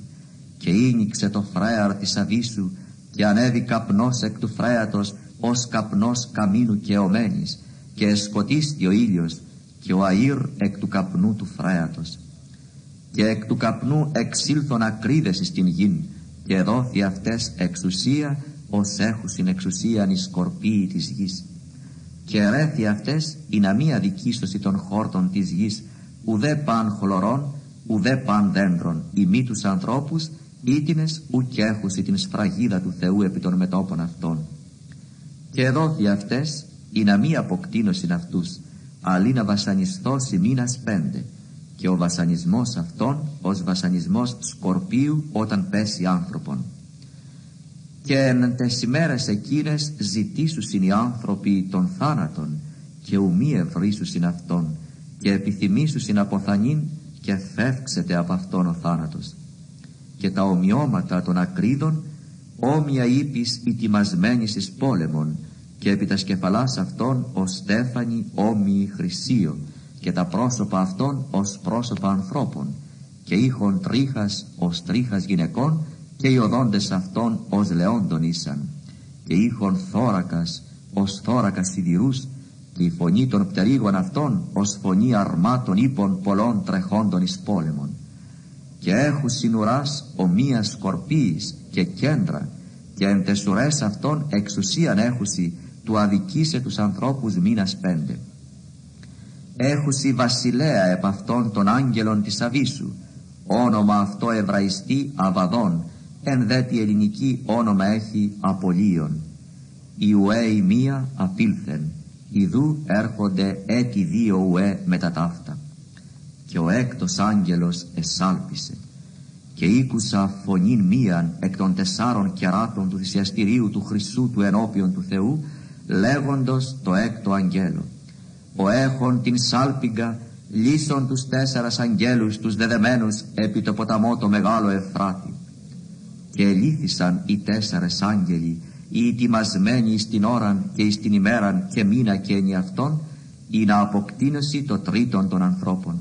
και ίνιξε το φρέαρ της αβίσου και ανέβη καπνός εκ του φρέατος ως καπνός καμίνου και ομένης και εσκοτίστη ο ήλιος και ο αΐρ εκ του καπνού του φρέατος και εκ του καπνού εξήλθον ακρίδες στην γην και δόθη αυτές εξουσία ως έχουσιν εξουσίαν οι σκορπίοι της γης. Και ρέθη αυτές η να μη αδικήσωση των χόρτων της γης ουδέ παν χλωρών ουδέ παν δέντρων ή μη τους ανθρώπους ήτινες ουκ έχουσι την σφραγίδα του Θεού επί των μετόπων αυτών. Και δόθη αυτές η να μη αποκτήνωσιν αυτούς αλλή να βασανιστώσει μήνας πέντε. Και ο βασανισμός αυτών ως βασανισμός σκορπίου όταν πέσει άνθρωπον. Και εν τες ημέρες εκείνες ζητήσουσιν οι άνθρωποι των θάνατων και ουμή ευρύσουσιν αυτόν και επιθυμήσουσιν αποθανήν και φεύξετε από αυτόν ο θάνατος. Και τα ομοιώματα των ακρίδων όμοια ύπης ετοιμασμένης εις πόλεμον και επί τα σκεφαλάς αυτών ως στέφανη όμοιοι χρυσίο και τα πρόσωπα αυτών ως πρόσωπα ανθρώπων και ήχον τρίχας ως τρίχας γυναικών και οι οδόντες αυτών ως λεόντων ήσαν και ήχον θώρακας ως θώρακας σιδηρούς και η φωνή των πτερίγων αυτών ως φωνή αρμάτων ύπων πολλών τρεχόντων εις πόλεμον. Και έχουν συνουράς ομοίας σκορπίης και κέντρα και εν τεσουρές αυτών εξουσίαν έχουσι του αδικήσε τους ανθρώπους μήνας πέντε. Έχουσι βασιλέα επ' αυτών των άγγελων της Αβίσου όνομα αυτό εβραϊστή Αβαδόν εν δε τη ελληνική όνομα έχει Απολίων. Η ουέ η μία απήλθεν ιδού έρχονται έτη δύο ουέ μετά ταύτα. Και ο έκτος άγγελος εσάλπισε και ήκουσα φωνήν μίαν εκ των τεσσάρων κεράτων του θυσιαστηρίου του Χρυσού του ενώπιον του Θεού λέγοντος το έκτο αγγέλο ο έχων την σάλπιγγα λύσον τους τέσσερας αγγέλους τους δεδεμένους επί το ποταμό το μεγάλο Εφράτη. Και ελήθησαν οι τέσσερες άγγελοι, οι ετοιμασμένοι στην ώραν και εις την ημέραν και μήνα και ενιαυτόν, ή να αποκτήνωση το τρίτον των ανθρώπων.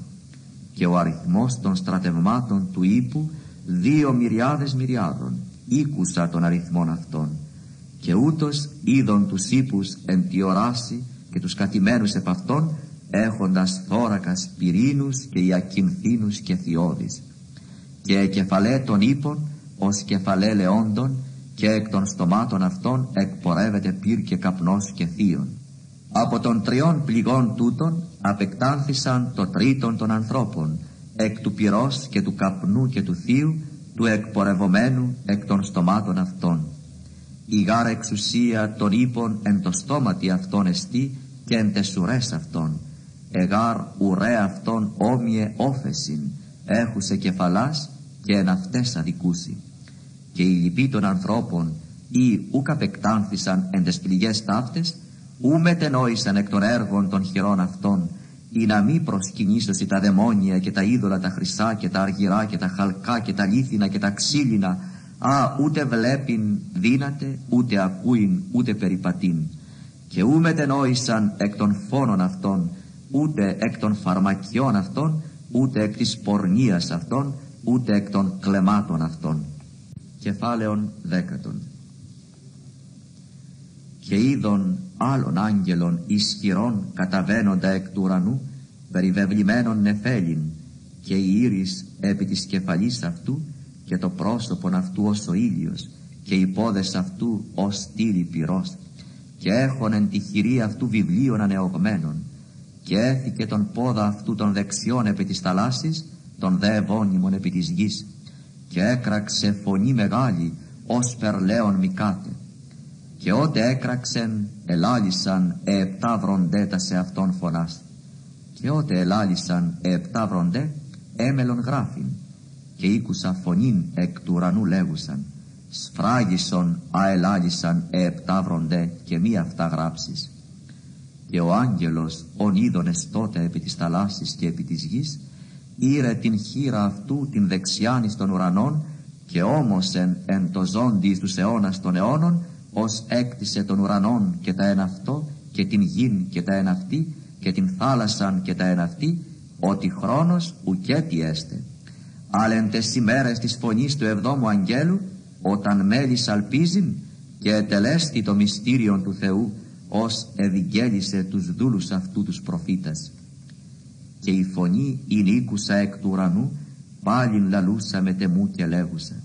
Και ο αριθμός των στρατευμάτων του ύπου δύο μυριάδες μυριάδων, ήκουσα των αριθμών αυτών. Και ούτως είδων τους ύπους εν τη οράση και τους κατημένους επ' αυτών έχοντας θώρακας πυρήνους και ιακυνθήνους και θειώδης και κεφαλέ των ύπων ως κεφαλέ λεόντων και εκ των στομάτων αυτών εκπορεύεται πυρ και καπνός και θείων. Από των τριών πληγών τούτων απεκτάνθησαν το τρίτον των ανθρώπων εκ του πυρός και του καπνού και του θείου του εκπορευομένου εκ των στομάτων αυτών. Η γάρα εξουσία των ύπων εν το στόματι αυτών εστί και εν τεσουρές αυτών εγάρ ουρέ αυτόν όμοιε όφεσιν έχουσε κεφαλάς και εν αυτές αδικούσι και οι λοιποί των ανθρώπων ή ουκ απεκτάνθησαν εν τες πληγές ταύτες ου μετενόησαν εκ των έργων των χειρών αυτών ή να μη προσκυνήσωσι τα δαιμόνια και τα είδωλα τα χρυσά και τα αργυρά και τα χαλκά και τα λίθινα και τα ξύλινα α ούτε βλέπειν δύναται ούτε ακούειν ούτε περιπατήν και ου μετενόησαν εκ των φόνων αυτών ούτε εκ των φαρμακιών αυτών, ούτε εκ της πορνείας αυτών, ούτε εκ των κλεμάτων αυτών. Κεφάλαιον δέκατον. Και είδων άλλων άγγελων ισχυρών καταβαίνοντα εκ του ουρανού, περιβεβλημένων νεφέλιν, και η ήρης επί της κεφαλής αυτού, και το πρόσωπον αυτού ως ο ήλιος, και οι πόδες αυτού ως στήλη πυρός, και έχων εν τη χειρή αυτού βιβλίων ανεωγμένων, και έθηκε τον πόδα αυτού των δεξιών επί της θαλάσσης των δε ευώνυμων επί της γης και έκραξε φωνή μεγάλη ως περλέον μικάτε. Και ότε έκραξεν ελάλησαν επτά βροντέτα σε αυτόν φωνάς. Και ότε ελάλησαν επτά βροντέ έμελον γράφην και ήκουσα φωνήν εκ του ουρανού λέγουσαν σφράγισον αελάλησαν επτά βροντέ και μη αυτά γράψεις. Και ο άγγελος ον είδονες τότε επί της θαλάσσης και επί της γης ήρε την χείρα αυτού την δεξιάνη των ουρανών και όμωσεν εν το ζώντι τους αιώνας των αιώνων ως έκτισε των ουρανών και τα εναυτό και την γην και τα εναυτή και την θάλασσαν και τα εναυτή ότι χρόνος ουκέτι έστε. Αλλά τες ημέρες της φωνής του εβδόμου αγγέλου όταν μέλη σαλπίζειν και ετελέστη το μυστήριο του Θεού ως εδικέλισε τους δούλους αυτού τους προφήτας και η φωνή ήκουσα εκ του ουρανού πάλιν λαλούσα με τεμού και λέγουσα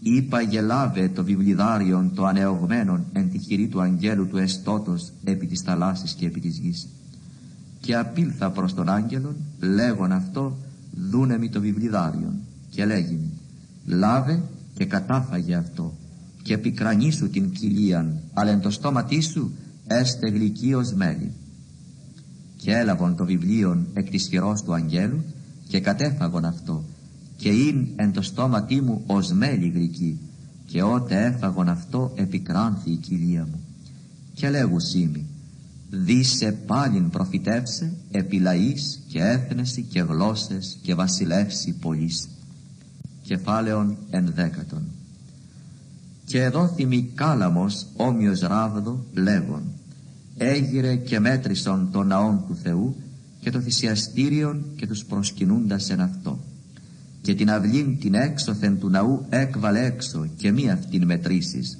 είπα γελάβε το βιβλιδάριον το ανεωγμένον εν τη χειρή του αγγέλου του εστότος επί της θαλάσσης και επί της γης. Και απήλθα προς τον άγγελον λέγον αυτό δούνε το βιβλιδάριον. Και λέγει λάβε και κατάφαγε αυτό. Και πικρανίσου την κοιλίαν αλλά εν το στόματί σου έστε γλυκίος μέλι. Και έλαβον το βιβλίον εκ της χειρός του αγγέλου και κατέφαγον αυτό. Και ειν εν το στόματί μου ως μέλι γλυκή και ότε έφαγον αυτό επικράνθη η κοιλία μου. Και λέγου σήμη δίσε πάλιν προφητεύσε επί λαής και έθνεση και γλώσσες και βασιλεύσει πολλής κεφάλαιον ενδέκατον. Και εδώ θυμή κάλαμος όμοιος ράβδο λέγον έγειρε και μέτρησον τον ναόν του Θεού και το θυσιαστήριον και τους προσκυνούντας εν αυτό. Και την αυλήν την έξωθεν του ναού έκβαλε έξω και μη αυτήν μετρήσεις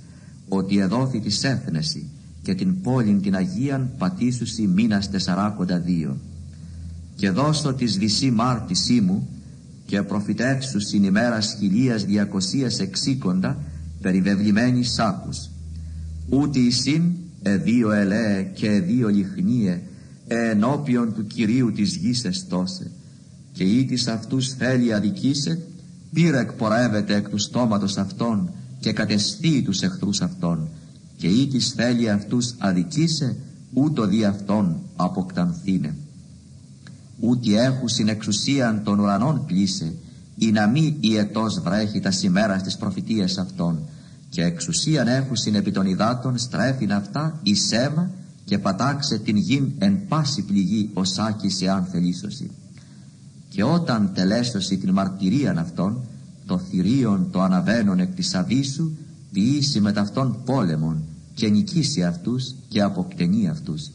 ότι εδόθη της έθνεση και την πόλην την Αγίαν πατήσουσι μήνας τεσσαράκοντα δύο. Και δώσω της δυσή μάρτησή μου και προφητεύσου στην ημέρα χιλίας διακοσίας εξήκοντα περιβεβλημένη σάκους. Ούτε εισήν εδίο ελέ και εδίο λιχνίε ενώπιον του Κυρίου της γης εστώσε. Και ή της αυτούς θέλει αδικήσε πήρε εκπορεύεται εκ του στόματος αυτών και κατεστεί τους εχθρούς αυτών. Και ή της θέλει αυτούς αδικήσε ούτω δι' αυτών αποκτανθήνε ούτι έχουν εξουσίαν των ουρανών πλήσε ή να μη η ετός βρέχει τα σημέρα στις προφητείες αυτών. Και εξουσίαν έχουσιν επί των υδάτων στρέφειν αυτά εις αίμα και πατάξε την γην εν πάση πληγή ως άκηση αν θελήσωση και όταν τελέσωση την μαρτυρίαν αυτών το θηρίον το αναβαίνον εκ της αβίσου ποιήσει με ταυτόν πόλεμον και νικήσει αυτούς και αποκτενεί αυτούς.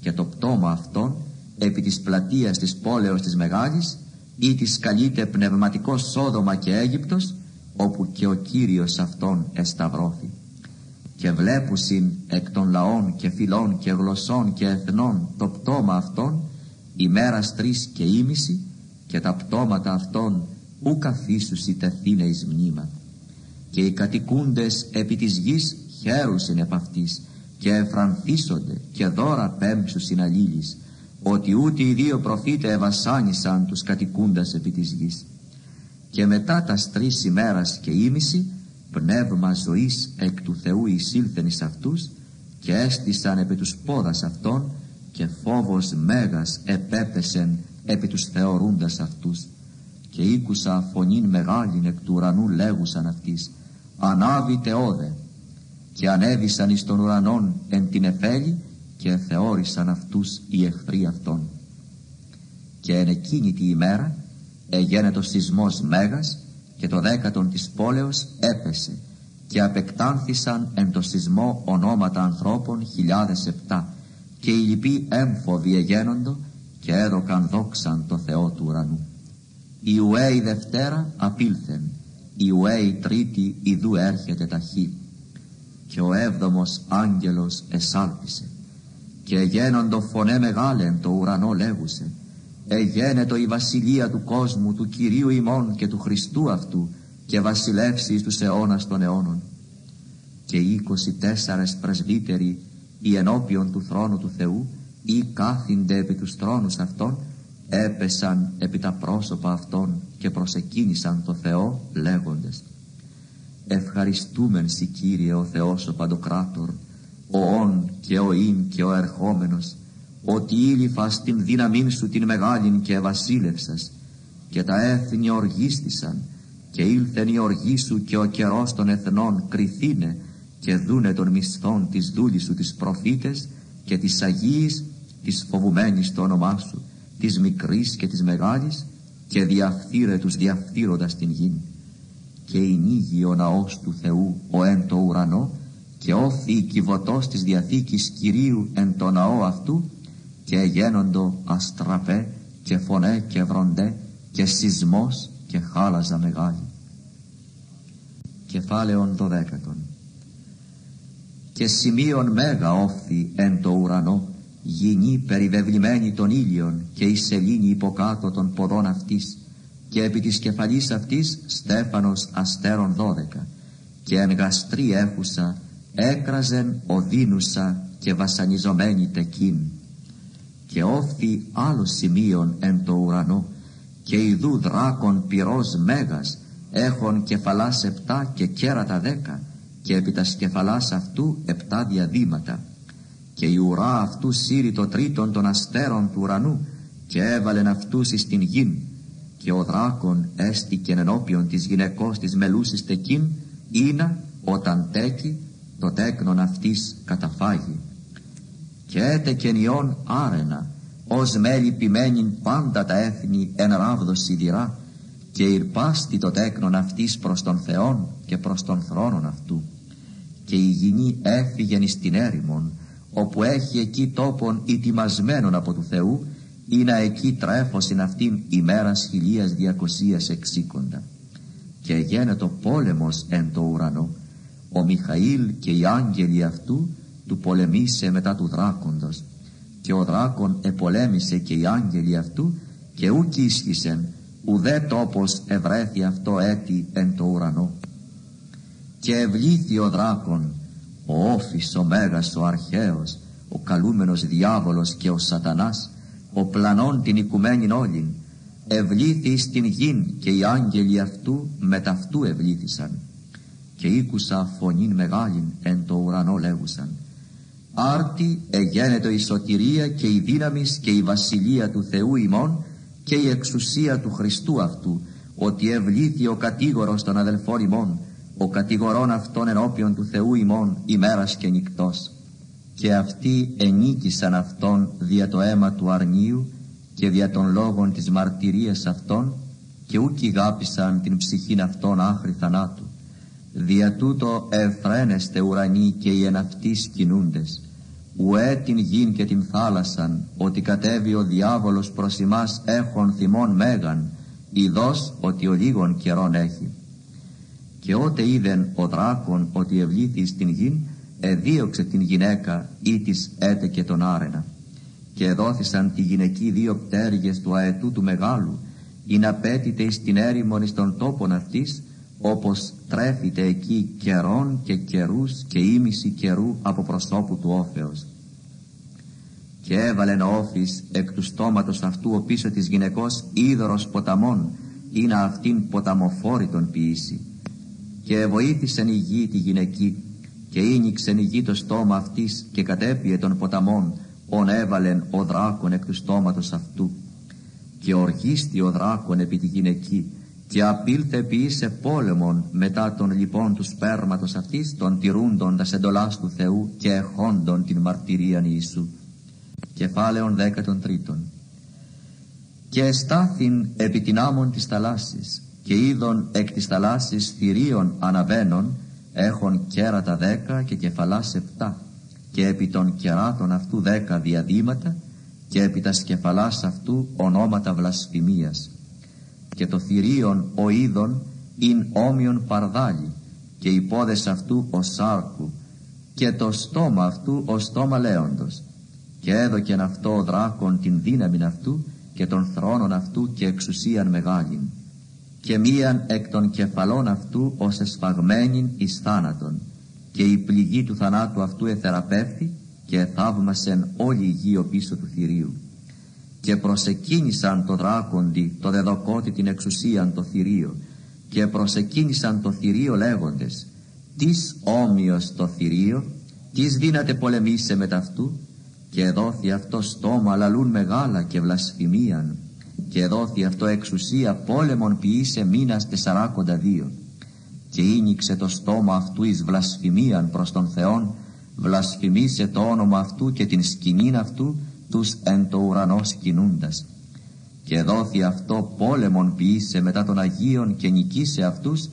Και το πτώμα αυτών επί της πλατείας της πόλεως της Μεγάλης ή της καλείται πνευματικός Σόδομα και Αίγυπτος όπου και ο Κύριος αυτόν εσταυρώθη. Και βλέπουσιν εκ των λαών και φυλών και γλωσσών και εθνών το πτώμα αυτών ημέρας τρεις και ήμιση και τα πτώματα αυτών ου καθίσουσι τεθήνε εις μνήμα. Και οι κατοικούντες επί της γης χαίρουσιν επ' αυτής και εφρανθίσονται και δώρα πέμψουσιν αλλήλεις ότι ούτε οι δύο προφήτε ευασάνισαν τους κατοικούντας επί της γης. Και μετά τας τρεις ημέρας και ήμιση πνεύμα ζωής εκ του Θεού εισήλθεν εις αυτούς και έστησαν επί τους πόδας αυτών και φόβος μέγας επέπεσεν επί τους θεωρούντας αυτούς. Και ήκουσα φωνήν μεγάλην εκ του ουρανού λέγουσαν αυτής ανάβητε όδε και ανέβησαν εις των ουρανών εν την εφέλη και θεώρησαν αυτούς οι εχθροί αυτών. Και εν εκείνη τη ημέρα εγένετο σεισμός μέγας και το δέκατον της πόλεως έπεσε και απεκτάνθησαν εν το σεισμό ονόματα ανθρώπων χιλιάδες επτά και οι λοιποί έμφοβοι εγένοντο και έδωκαν δόξαν το Θεό του ουρανού. Η ουέ Δευτέρα απήλθεν, η ουέ Τρίτη ιδού έρχεται ταχύ. Και ο έβδομος άγγελος εσάλπισε και γένοντο φωνέ μεγάλεν το ουρανό λέγουσε. Εγένετο η βασιλεία του κόσμου του Κυρίου ημών και του Χριστού αυτού και βασιλεύσει τους αιώνας των αιώνων. Και οι είκοσι τέσσερες πρεσβύτεροι οι ενώπιον του θρόνου του Θεού ή κάθινται επί τους θρόνους αυτών έπεσαν επί τα πρόσωπα αυτών και προσεκίνησαν το Θεό λέγοντες. Ευχαριστούμεν σοι Κύριε ο Θεός ο Παντοκράτορ ο όν και ο ίν και ο ερχόμενος ότι ήλυφα στην δύναμήν σου την μεγάλην και βασίλευσας και τα έθνη οργίστησαν και ήλθεν η οργή σου και ο καιρός των εθνών κρυθήνε και δούνε των μισθών της δούλης σου τις προφήτες και της Αγίης της φοβουμένης το όνομά σου της μικρής και της μεγάλης και διαφθείρε τους διαφθείροντας την γη. Και νύγει ο ναός του Θεού ο εν το ουρανό και όθη η κυβωτός της Διαθήκης Κυρίου εν το ναό αυτού και γένοντο αστραπέ και φωνέ και βροντέ και σεισμός και χάλαζα μεγάλη. Κεφάλαιον δωδέκατον και σημείων μέγα όφθη εν το ουρανό γυνή περιβεβλημένη των ήλιων και η σελήνη υποκάτω των ποδών αυτής και επί της κεφαλής αυτής στέφανος αστέρων δώδεκα και εν γαστρή έχουσα έκραζεν οδύνουσα και βασανιζομένη τεκίν. Και όφθη άλλος σημείων εν το ουρανό και ιδού δράκων πυρός μέγας έχων κεφαλάς επτά και κέρατα δέκα και επί τας σκεφαλάς αυτού επτά διαδήματα. Και η ουρά αυτού σύρει το τρίτον των αστέρων του ουρανού και έβαλεν αυτούς εις την γην. Και ο δράκον έστηκεν ενώπιον της γυναικός της μελούσης τεκίν ήνα όταν τέκει το τέκνον αυτής καταφάγει. Και έτεκεν ιών άρενα ως μέλη ποιμένην πάντα τα έθνη εν ράβδο σιδηρά και ηρπάστη το τέκνον αυτής προς τον Θεόν και προς τον θρόνον αυτού. Και η γηνή έφυγεν εις την έρημον όπου έχει εκεί τόπον ετοιμασμένον από του Θεού ή να εκεί τρέφωσιν αυτήν ημέρας χιλίας διακοσίας εξήκοντα. Και γένετο πόλεμος εν το ουρανό ο Μιχαήλ και οι άγγελοι αυτού του πολεμήσε μετά του δράκοντος. Και ο δράκον επολέμησε και οι άγγελοι αυτού και ουκ ίσχυσεν ουδέ τόπος ευρέθη αυτό έτη εν το ουρανό και ευλήθη ο δράκον ο όφης ο μέγας ο αρχαίος ο καλούμενος διάβολος και ο σατανάς ο πλανών την οικουμένην όλην. Ευλήθη στην γην και οι άγγελοι αυτού μεταυτού ευλήθησαν και ήκουσα φωνήν μεγάλην εν το ουρανό λέγουσαν άρτη εγένετο η σωτηρία και η δύναμης και η βασιλεία του Θεού ημών και η εξουσία του Χριστού αυτού ότι ευλήθη ο κατήγορος των αδελφών ημών ο κατηγορών αυτών ενώπιον του Θεού ημών ημέρας και νυκτός και αυτοί ενίκησαν αυτόν δια το αίμα του αρνίου και δια των λόγων της μαρτυρίας αυτών και ούκ γάπησαν την ψυχήν αυτών άχρη θανάτου. Δια τούτο εφραίνεστε ουρανοί και οι εναυτείς κινούντες, ουέ την γην και την θάλασσαν, ότι κατέβει ο διάβολος προς εμάς έχων θυμών μέγαν, ειδός ότι ο λίγων καιρών έχει. Και ότε είδεν ο δράκον ότι ευλήθη στην γην, εδίωξε την γυναίκα ή της έτεκε τον άρενα. Και δόθησαν τη γυναική δύο πτέρυγες του αετού του μεγάλου, ή να πέτειται εις την έρημον εις τον τόπον αυτής, όπως τρέφεται εκεί καιρών και καιρούς και ήμιση καιρού από προσώπου του όφεως. Και έβαλεν ο όφης εκ του στόματος αυτού ο πίσω της γυναικός είδωρος ποταμών, ή να αυτήν ποταμοφόρη τον ποιήσει. Και βοήθησεν η γη τη γυναική, και ίνιξεν η γη το στόμα αυτής και κατέπιε των ποταμών, ον έβαλεν ο δράκον εκ του στόματος αυτού. Και οργίστη ο δράκον επί τη γυναική, και απήλθε ποιήσε πόλεμον μετά των λοιπόν του σπέρματος αυτής των τηρούντων τα εντολάς του Θεού και εχόντων την μαρτυρίαν Ιησού. Κεφάλαιον δέκατον τρίτον. Και εστάθην επί την άμμον της θαλάσσης και είδον εκ της θαλάσσης θηρίων αναβαίνων έχων κέρατα δέκα και κεφαλάς επτά και επί των κεράτων αυτού δέκα διαδήματα και επί τα σκεφαλάς αυτού ονόματα βλασφημίας και το θηρίον ο είδων ειν όμοιον παρδάλι και οι πόδες αυτού ο σάρκου και το στόμα αυτού ο στόμα λέοντος. Και έδωκεν αυτό ο δράκον την δύναμη αυτού και των θρόνων αυτού και εξουσίαν μεγάλην. Και μίαν εκ των κεφαλών αυτού ως εσφαγμένην εις θάνατον. Και η πληγή του θανάτου αυτού εθεραπεύθη και θαύμασεν όλη η γη πίσω του θηρίου και προσεκίνησαν το δράκοντι το δεδοκότη την εξουσίαν το θηρίο. Και προσεκίνησαν το θηρίο λέγοντες «Τις όμοιος το θηρίο, τις δύναται πολεμήσε με ταυτού και δόθη αυτό στόμα λαλούν μεγάλα και βλασφημίαν και δόθη αυτό εξουσία πόλεμον ποιήσε μήνας τεσσαράκοντα δύο. Και ίνιξε το στόμα αυτού εις βλασφημίαν προς τον Θεόν βλασφημίσε το όνομα αυτού και την σκηνήν αυτού τους εν το ουρανός σκηνούντας και δόθη αυτό πόλεμον ποιήσε μετά των Αγίων και νικήσε αυτούς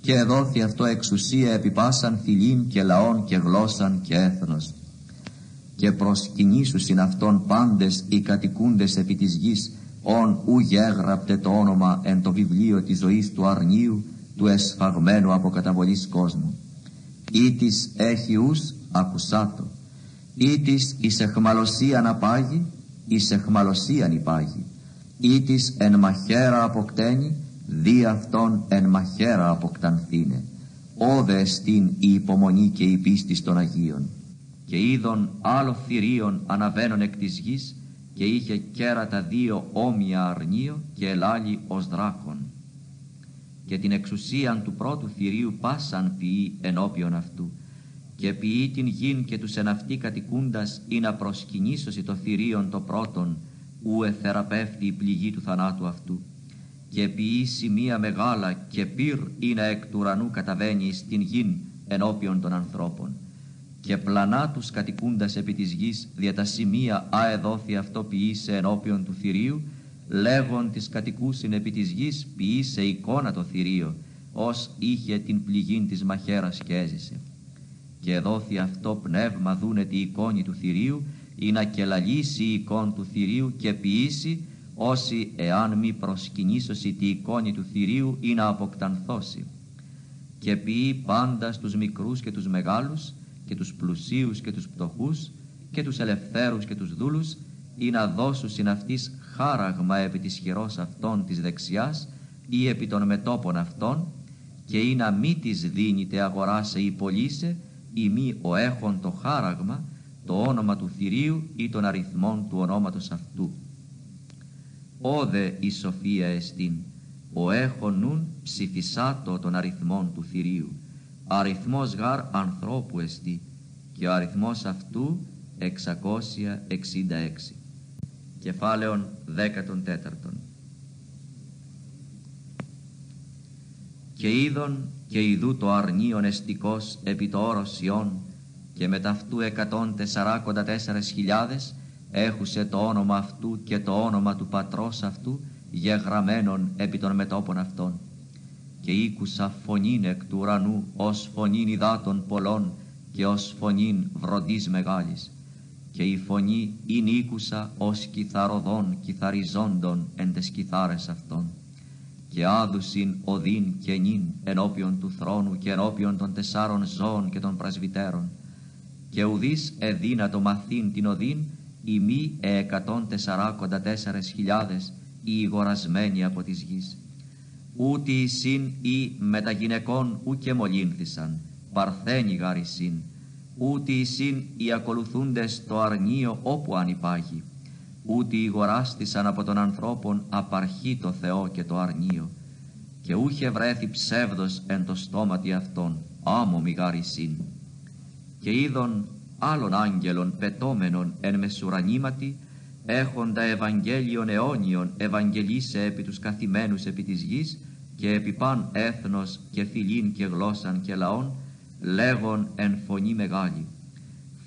και δόθη αυτό εξουσία επιπάσαν φιλήν και λαών και γλώσσαν και έθνος. Και προσκυνήσουσιν αυτόν πάντες οι κατοικούντες επί της γης ον ου γέγραπτε το όνομα εν το βιβλίο της ζωής του αρνίου του εσφαγμένου από καταβολής κόσμου. Ή της έχει ους ακουσάτο ή της εις εχμαλωσίαν απάγει εις εχμαλωσίαν υπάγει. Ή της εν μαχαίρα αποκτένει δι' αυτόν εν μαχαίρα αποκτανθήνε. Όδε εστίν η υπομονή και η πίστη των Αγίων και είδον άλλο θηρίων αναβαίνον εκ της γης και είχε κέρατα δύο όμοια αρνίο και ελάλη ως δράκον. Και την εξουσίαν του πρώτου θηρίου πάσαν ποιεί ενώπιον αυτού και ποιεί την γην και τους εναυτή κατοικούντας ή να προσκυνήσωση το θηρίον το πρώτον ου εθεραπεύτη η πληγή του θανάτου αυτού. Και ποιεί σημεία μεγάλα και πυρ ή να εκ του ουρανού καταβαίνει στην γην ενώπιον των ανθρώπων. Και πλανά τους κατοικούντας επί της γης δια τα σημεία αεδόθη αυτό ποιήσε ενώπιον του θηρίου λέγον της κατοικούσιν επί της γης ποιήσε εικόνα το θηρίο ως είχε την πληγήν της μαχαίρας και έζησε και δόθη αυτό πνεύμα δούνε τη εικόνη του θηρίου ή να κελαλήσει η εικόν του θηρίου και ποιήσει όσοι εάν μη προσκυνήσωση τη εικόνη του θηρίου ή να αποκτανθώσει. Και ποιεί πάντα στους μικρούς και τους μεγάλους και τους πλουσίους και τους πτωχούς και τους ελευθέρους και τους δούλους ή να δώσουν αυτής χάραγμα επί της χειρός αυτών της δεξιάς ή επί των μετόπων αυτών και ή να μη της δίνεται αγοράσε ή πωλήσε ή μη ο έχον το χάραγμα το όνομα του θηρίου ή των αριθμών του ονόματος αυτού. Όδε η σοφία εστίν, ο έχον νουν ψηφισάτο των αριθμών του θηρίου. Αριθμός γάρ ανθρώπου εστί και ο αριθμός αυτού 666 κεφάλαιον 14 και είδον και ειδού το αρνίον εστικός επί το όρος Ιών και με ταυτού εκατόν τεσσαράκοντα τέσσερες χιλιάδες έχουσε το όνομα αυτού και το όνομα του πατρός αυτού γεγραμμένον επί των μετόπων αυτών. Και ήκουσα φωνήν εκ του ουρανού ως φωνήν υδάτων πολλών και ως φωνήν βροντής μεγάλης. Και η φωνή ειν ήκουσα ως κιθαροδών κιθαριζόντων εν τες κιθάρες αυτών. Και άδουσιν οδύν και νυν ενώπιον του θρόνου και ενώπιον των τεσσάρων ζώων και των πρασβυτέρων. Και ουδείς εδύνατο μαθήν την οδύν οι μη εκατόν τεσσαράκοντα τέσσερες χιλιάδες οι ηγορασμένοι από της γης. Ούτε οι συν ή μετα γυναικών και μολύνθησαν, παρθένοι γάρισιν, ούτε οι συν οι ακολουθούντες το αρνίο όπου αν υπάρχει, ούτε οι γοράστησαν από τον ανθρώπων απαρχή το Θεό και το αρνίο, και ούχε βρέθη ψεύδος εν το στόματι αυτών, άμμο μη γάρισιν. Και είδον άλλων άγγελων πετώμενων εν μεσουρανήματι, έχοντα Ευαγγέλιον αιώνιον ευαγγελίσε επί τους καθημένους επί της γης και επί παν έθνος και φιλήν και γλώσσαν και λαών, λέγον εν φωνή μεγάλη.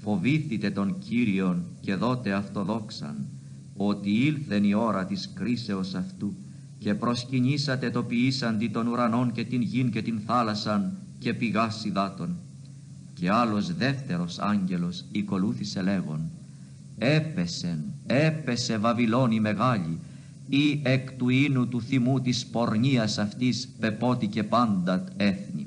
Φοβήθητε τον Κύριον και δότε αυτοδόξαν, ότι ήλθεν η ώρα της κρίσεως αυτού και προσκυνήσατε το ποιήσαντι των ουρανών και την γην και την θάλασσαν και πηγάς υδάτων και άλλος δεύτερος άγγελος οικολούθησε λέγον «Έπεσεν, έπεσε Βαβυλώνη μεγάλη, ή εκ του ίνου του θυμού της πορνείας αυτής πεπότη και πάντα έθνη».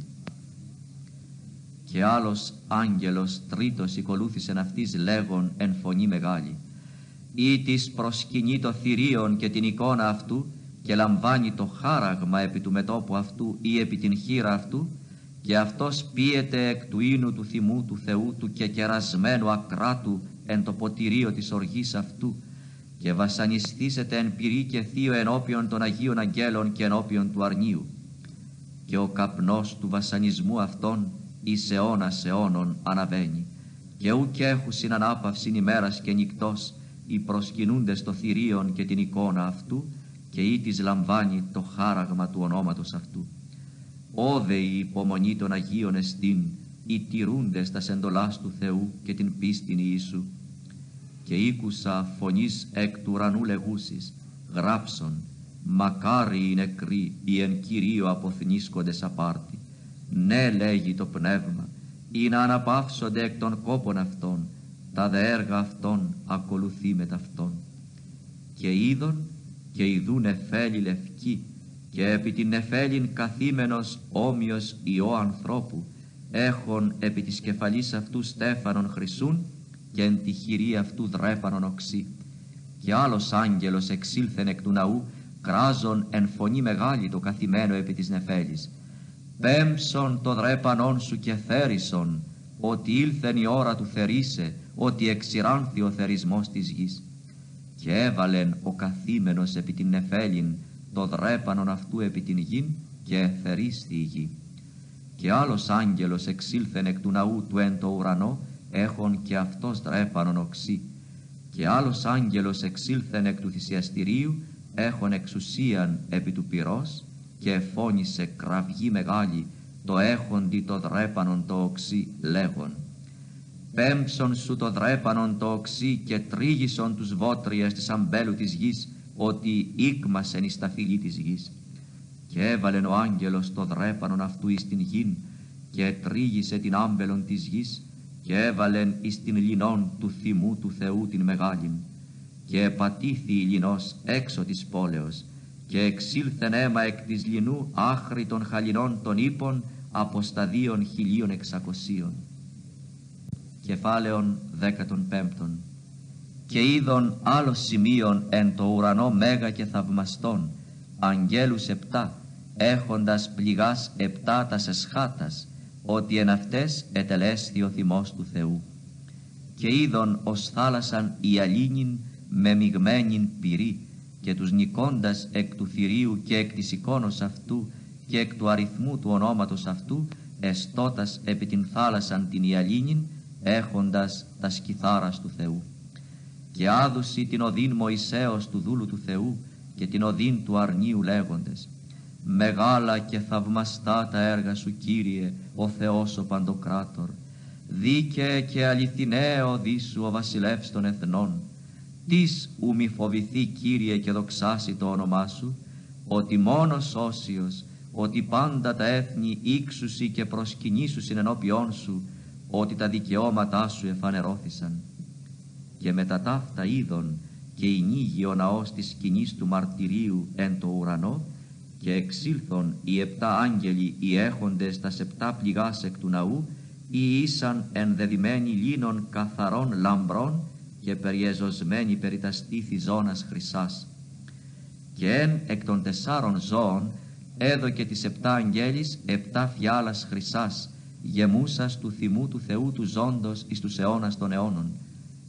Και άλλος άγγελος τρίτος οικολούθησεν αυτής λέγον εν φωνή μεγάλη «Ή της προσκυνεί το θηρίον και την εικόνα αυτού και λαμβάνει το χάραγμα επί του μετόπου αυτού ή επί την χείρα αυτού και αυτός πίεται εκ του ίνου του θυμού του Θεού του και κερασμένου ακράτου εν το ποτηρίο της οργής αυτού και βασανιστήσετε εν πυρή και θείο ενώπιον των Αγίων Αγγέλων και ενώπιον του αρνίου. Και ο καπνός του βασανισμού αυτών εις αιώνας αιώνων αναβαίνει. Και ουκ έχουν συνανάπαυσιν ημέρας και νυχτός οι προσκυνούντες το θηρίον και την εικόνα αυτού και ή της λαμβάνει το χάραγμα του ονόματος αυτού Όδε η υπομονή των Αγίων εστίν, οι τηρούντες τας σεντολάς του Θεού και την πίστην Ιησού. Και ήκουσα φωνής εκ του ουρανού λεγούσης, γράψον, μακάρι οι νεκροί οι εν Κυρίω αποθνίσκοντες απάρτη. Ναι λέγει το πνεύμα, ή να αναπαύσονται εκ των κόπων αυτών, τα δε έργα αυτών ακολουθεί με ταυτόν. Και είδον και ειδούν εφέλη λευκή, και επί την νεφέλην καθήμενος όμοιος Υιό ανθρώπου, έχων επί της κεφαλής αυτού στέφανον χρυσούν και εν τη χειρή αυτού δρέπανον οξύ. Και άλλος άγγελος εξήλθεν εκ του ναού, κράζον εν φωνή μεγάλη το καθημένο επί της νεφέλης. Πέμψον το δρέπανον σου και θέρισον, ότι ήλθεν η ώρα του θερίσε, ότι εξηράνθη ο θερισμός της γης. Και έβαλεν ο καθήμενος επί την νεφέλην, το δρέπανον αυτού επί την γην και εθερίστη η γη. Και άλλος άγγελος εξήλθεν εκ του ναού του εν το ουρανό, έχων και αυτός δρέπανον οξύ. Και άλλος άγγελος εξήλθεν εκ του θυσιαστηρίου, έχων εξουσίαν επί του πυρός, και εφώνησε κραυγή μεγάλη, το έχοντι το δρέπανον το οξύ λέγον. Πέμψον σου το δρέπανον το οξύ και τρίγισον τους βότριες της αμπέλου της γης, ότι ήκμασεν εις τα φυλή της γης και έβαλεν ο άγγελος το δρέπανον αυτού εις την γην και τρίγησε την άμπελον της γης και έβαλεν εις την λινόν του θυμού του Θεού την μεγάλην και επατήθη η λινός έξω της πόλεως και εξήλθεν αίμα εκ της λινού άχρη των χαλινών των ύπων από σταδίων χιλίων εξακοσίων. Κεφάλαιον δέκατον πέμπτον και είδον άλλο σημείων εν το ουρανό μέγα και θαυμαστών, αγγέλους επτά, έχοντας πληγάς επτά τας εσχάτας, ότι εν αυτές ετελέσθη ο θυμός του Θεού. Και είδον ως θάλασσαν η αλήνην με μειγμένην πυρή, και τους νικώντας εκ του θηρίου και εκ της εικόνος αυτού και εκ του αριθμού του ονόματος αυτού, εστώτας επί την θάλασσαν την ιαλήνην, έχοντας τα σκυθάρας του Θεού. Και άδουση την οδύν Μωυσέως του δούλου του Θεού και την οδύν του αρνίου λέγοντες. «Μεγάλα και θαυμαστά τα έργα σου Κύριε, ο Θεός ο Παντοκράτορ, δίκαιε και αληθινέ οδύ σου ο βασιλεύς των εθνών, Τις ου μη φοβηθεί Κύριε και δοξάσει το όνομά Σου, ότι μόνος όσιος, ότι πάντα τα έθνη ήξουσι και προσκυνήσουσιν ενώπιόν Σου, ότι τα δικαιώματά Σου εφανερώθησαν. Και μετά ταύτα είδων και ηνίγει ο ναός της σκηνής του μαρτυρίου εν το ουρανό, και εξήλθον οι επτά άγγελοι οι έχοντες τα σεπτά πληγάς εκ του ναού, ή ήσαν ενδεδειμένοι λίνων καθαρών λαμπρών και περιεζωσμένοι περί τα στήθη ζώνας χρυσάς. Και εν εκ των τεσσάρων ζώων έδωκε τις επτά αγγέλης επτά φιάλας χρυσάς, γεμούσας του θυμού του Θεού του ζώντος εις τους αιώνας των αιώνων.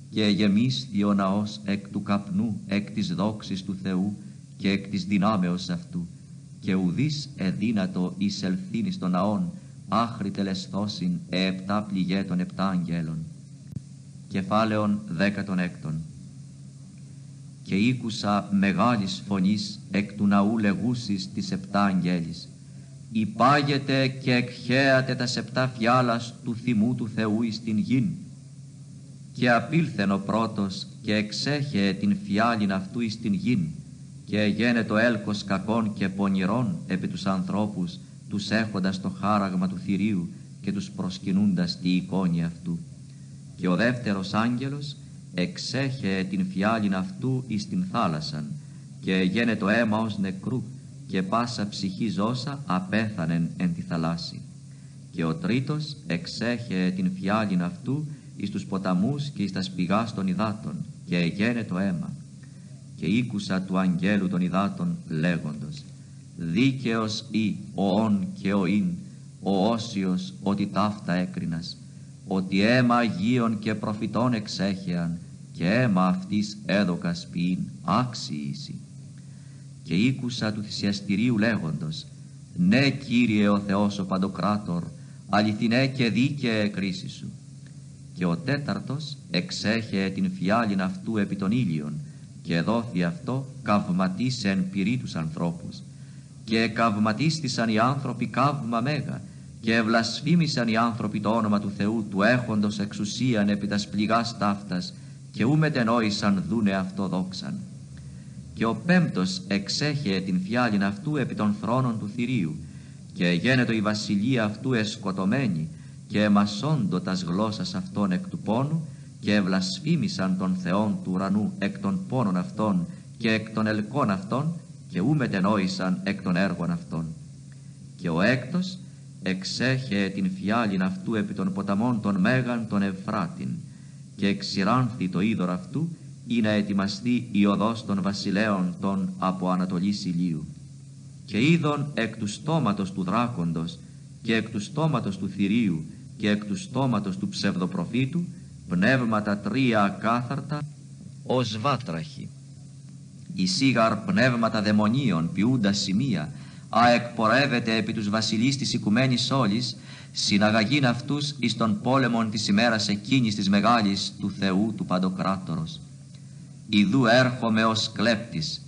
Και γεμίσθη ο ναός εκ του καπνού, εκ της δόξης του Θεού και εκ της δυνάμεως αυτού. Και ουδείς εδύνατο εισελθήν των ναών, άχρη τελεσθώσιν επτά πληγέ των επτά αγγέλων. Κεφάλαιον δέκατον έκτον. Και ήκουσα μεγάλης φωνής εκ του ναού λεγούσης της επτά αγγέλης. Υπάγεται και εκχέατε τα σεπτά φιάλας του θυμού του Θεού εις την γην. Και απήλθεν ο πρώτος και εξέχε την φιάλην αυτού εις την γην και γένε το έλκος κακών και πονηρών επί τους ανθρώπους τους έχοντας το χάραγμα του θηρίου και τους προσκυνούντας τη εικόνη αυτού. Και ο δεύτερος άγγελος εξέχε την φιάλην αυτού εις την θάλασσαν και γένε το αίμα ως νεκρού και πάσα ψυχή ζώσα απέθανεν εν τη θαλάσση. Και ο τρίτος εξέχε την φιάλην αυτού εις τους ποταμούς και εις τα σπηγάς των υδάτων και γένε το αίμα. Και ήκουσα του αγγέλου των υδάτων λέγοντος δίκαιος ή ο ον και ο ειν, ο όσιος ότι ταύτα έκρινας, ότι αίμα Αγίων και προφητών εξέχεαν και αίμα αυτής έδωκας ποιήν άξιησι. Και ήκουσα του θυσιαστηρίου λέγοντος, ναι Κύριε ο Θεός ο Παντοκράτορ, αληθινέ και δίκαιε κρίση σου. Και ο τέταρτος εξέχε την φιάλην αυτού επί των ήλιων και δόθη αυτό καυματίσεν πυρί τους ανθρώπους και καυματίστησαν οι άνθρωποι καύμα μέγα και ευλασφήμισαν οι άνθρωποι το όνομα του Θεού του έχοντος εξουσίαν επί τας πληγάς ταύτας και ου μετενόησαν δούνε αυτό δόξαν. Και ο πέμπτος εξέχε την φιάλην αυτού επί των θρόνων του θηρίου και γένετο η βασιλεία αυτού εσκοτωμένη και εμασόντο τας γλώσσας αυτών εκ του πόνου και ευλασφήμισαν τον Θεόν του ουρανού εκ των πόνων αυτών και εκ των ελκών αυτών και ού μετενόησαν εκ των έργων αυτών. Και ο έκτος εξέχε την φιάλην αυτού επί των ποταμών των Μέγαν των Ευφράτην και εξηράνθη το είδωρ αυτού ή να ετοιμαστεί η οδός των βασιλέων των από Ανατολής ηλίου. Και είδον εκ του στόματος του δράκοντος και εκ του στόματος του θηρίου και εκ του στόματος του ψευδοπροφήτου πνεύματα τρία ακάθαρτα ως βάτραχοι σίγαρ πνεύματα δαιμονίων ποιούντα σημεία, α εκπορεύεται επί τους βασιλείς της οικουμένης όλης, συναγαγήν αυτούς εις τον πόλεμον της ημέρας εκείνης της μεγάλης του Θεού του Παντοκράτορος. Ιδού έρχομαι ως κλέπτης,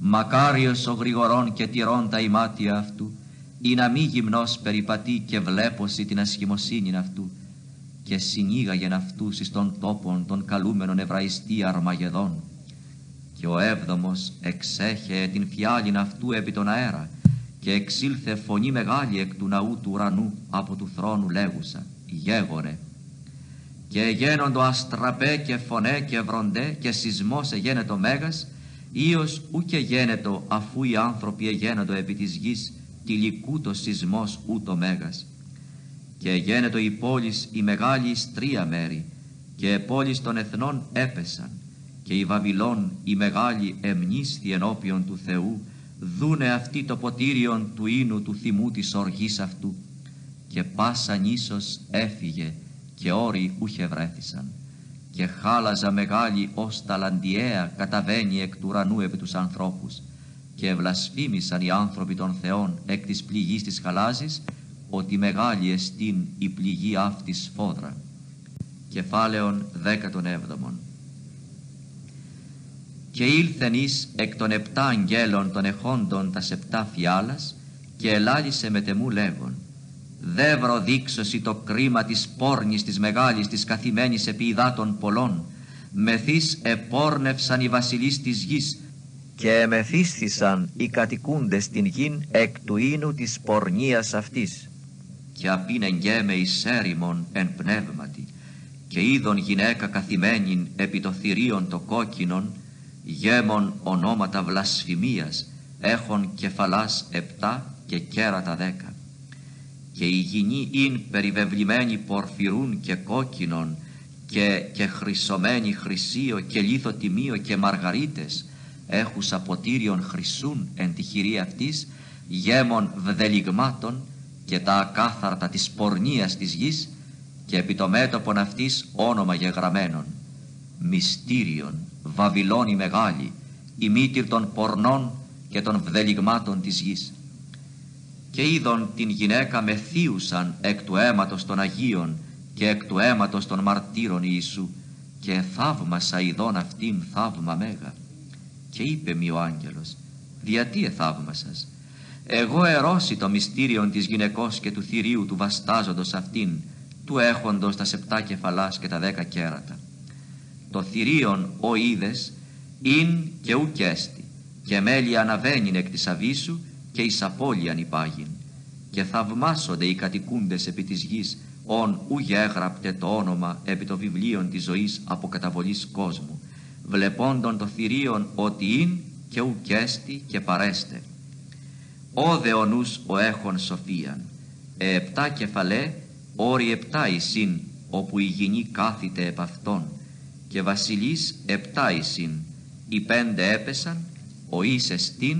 μακάριος ο γρηγορών και τυρών τα ημάτια αυτού, ή να μη γυμνός περιπατεί και βλέπωση την ασχημοσύνη αυτού, και συνήγαγεν αυτούς εις τον τόπον των καλούμενων Εβραϊστή Αρμαγεδόν και ο έβδομος εξέχε την φιάλην αυτού επί τον αέρα και εξήλθε φωνή μεγάλη εκ του ναού του ουρανού από του θρόνου λέγουσα γέγορε και γένοντο αστραπέ και φωνέ και βροντέ και σεισμός εγένετο μέγας ίος ούκε γένετο αφού οι άνθρωποι εγένετο επί της γης τυλικού σεισμός ούτο μέγας. Και γένετο η πόλης η μεγάλη τρία μέρη και πόλεις των εθνών έπεσαν και η Βαβυλών η μεγάλη εμνίσθη ενώπιον του Θεού δούνε αυτή το ποτήριον του ίνου του θυμού της οργής αυτού. Και πάσα νήσος έφυγε και όροι ούχε βρέθησαν και χάλαζα μεγάλη ως ταλαντιαία καταβαίνει εκ του ουρανού επί τους ανθρώπους. Και βλασφήμισαν οι άνθρωποι των Θεών εκ της πληγής της χαλάζης ότι μεγάλη εστίν η πληγή αυτής σφόδρα. Κεφάλαιον 17 και ήλθεν εις εκ των επτά αγγέλων των εχόντων τα επτά φιάλας και ελάλησε με τεμού λέγον «Δεύρο δείξωση το κρίμα της πόρνης της μεγάλης της καθημένης επί υδάτων πολλών, μεθείς επόρνευσαν οι βασιλείς της γης και εμεθύστησαν οι κατοικούντες την γην εκ του ίνου της πορνείας αυτής. Και απίνε γέμε εις έρημον εν πνεύματι και είδον γυναίκα καθημένην επί το θηρίον το κόκκινον γέμον ονόματα βλασφημίας έχων κεφαλάς επτά και κέρατα δέκα. Και η γυνή ειν περιβεβλημένη πορφυρούν και κόκκινον και, και χρυσωμένη χρυσίο και λίθο τιμίο και μαργαρίτες έχουσα ποτήριον χρυσούν εν τη χειρή αυτής γέμων βδελιγμάτων και τα ακάθαρτα της πορνείας της γης και επί το μέτωπον αυτής όνομα γεγραμμένων μυστήριον Βαβυλώνη μεγάλη η μήτυρ των πορνών και των βδελιγμάτων της γης. Και είδον την γυναίκα μεθύουσαν εκ του αίματος των Αγίων και εκ του αίματος των μαρτύρων Ιησού και θαύμασα ειδών αυτήν θαύμα μέγα. Και είπε μη ο άγγελος διατί εθαύμασας. Εγώ ερώσει το μυστήριον της γυναικός και του θηρίου του βαστάζοντος αυτήν του έχοντος τα σεπτά κεφαλάς και τα δέκα κέρατα το θηρίον ο είδες ειν και ουκέστη και μέλη αναβαίνειν εκ της αβίσου και εις απώλειαν υπάγειν. Και θαυμάσονται οι κατοικούντες επί της γης ον ου γέγραπτε το όνομα επί το βιβλίον της ζωής από καταβολής κόσμου βλεπόντων το θηρίον ότι ειν και ουκέστη και παρέστε ο δε ο νους ο έχων σοφίαν ε, επτά κεφαλέ όρι επτά εισήν όπου η γηνή κάθεται επ' αυτόν και βασιλείς επτά εισήν οι πέντε έπεσαν ο εις εστίν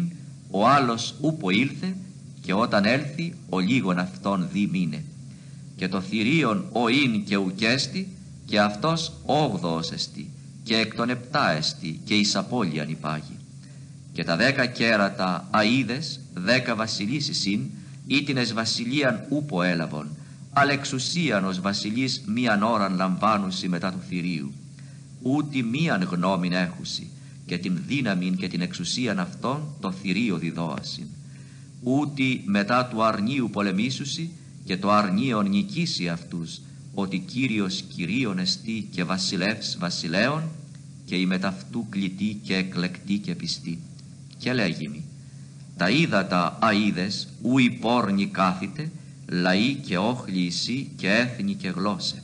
ο άλλος ούπο ήλθε και όταν έλθει ο λίγον αυτόν δι μήνε και το θηρίον ο ίν και ουκέστη και αυτός όγδοος εστί και εκ των επτά εστί και εις απώλειαν υπάγει. Και τα δέκα κέρατα αίδες δέκα βασιλείς εισήν ήτινες βασιλείαν ούπο έλαβον αλλά εξουσίαν ως βασιλείς μίαν ώραν λαμβάνουσι μετά του θηρίου ούτε μίαν γνώμην έχουσι και την δύναμην και την εξουσίαν αυτών το θηρίο διδόασιν. Ούτε μετά του αρνίου πολεμήσουσι και το αρνίον νικήσει αυτούς ότι Κύριος Κυρίων εστί και βασιλεύς βασιλέων και η μεταυτού κλητή και εκλεκτή και πιστή. Και λέγει τα ύδατα αίδες ου η πόρνη κάθεται λαοί και όχλοι εσύ και έθνη και γλώσσε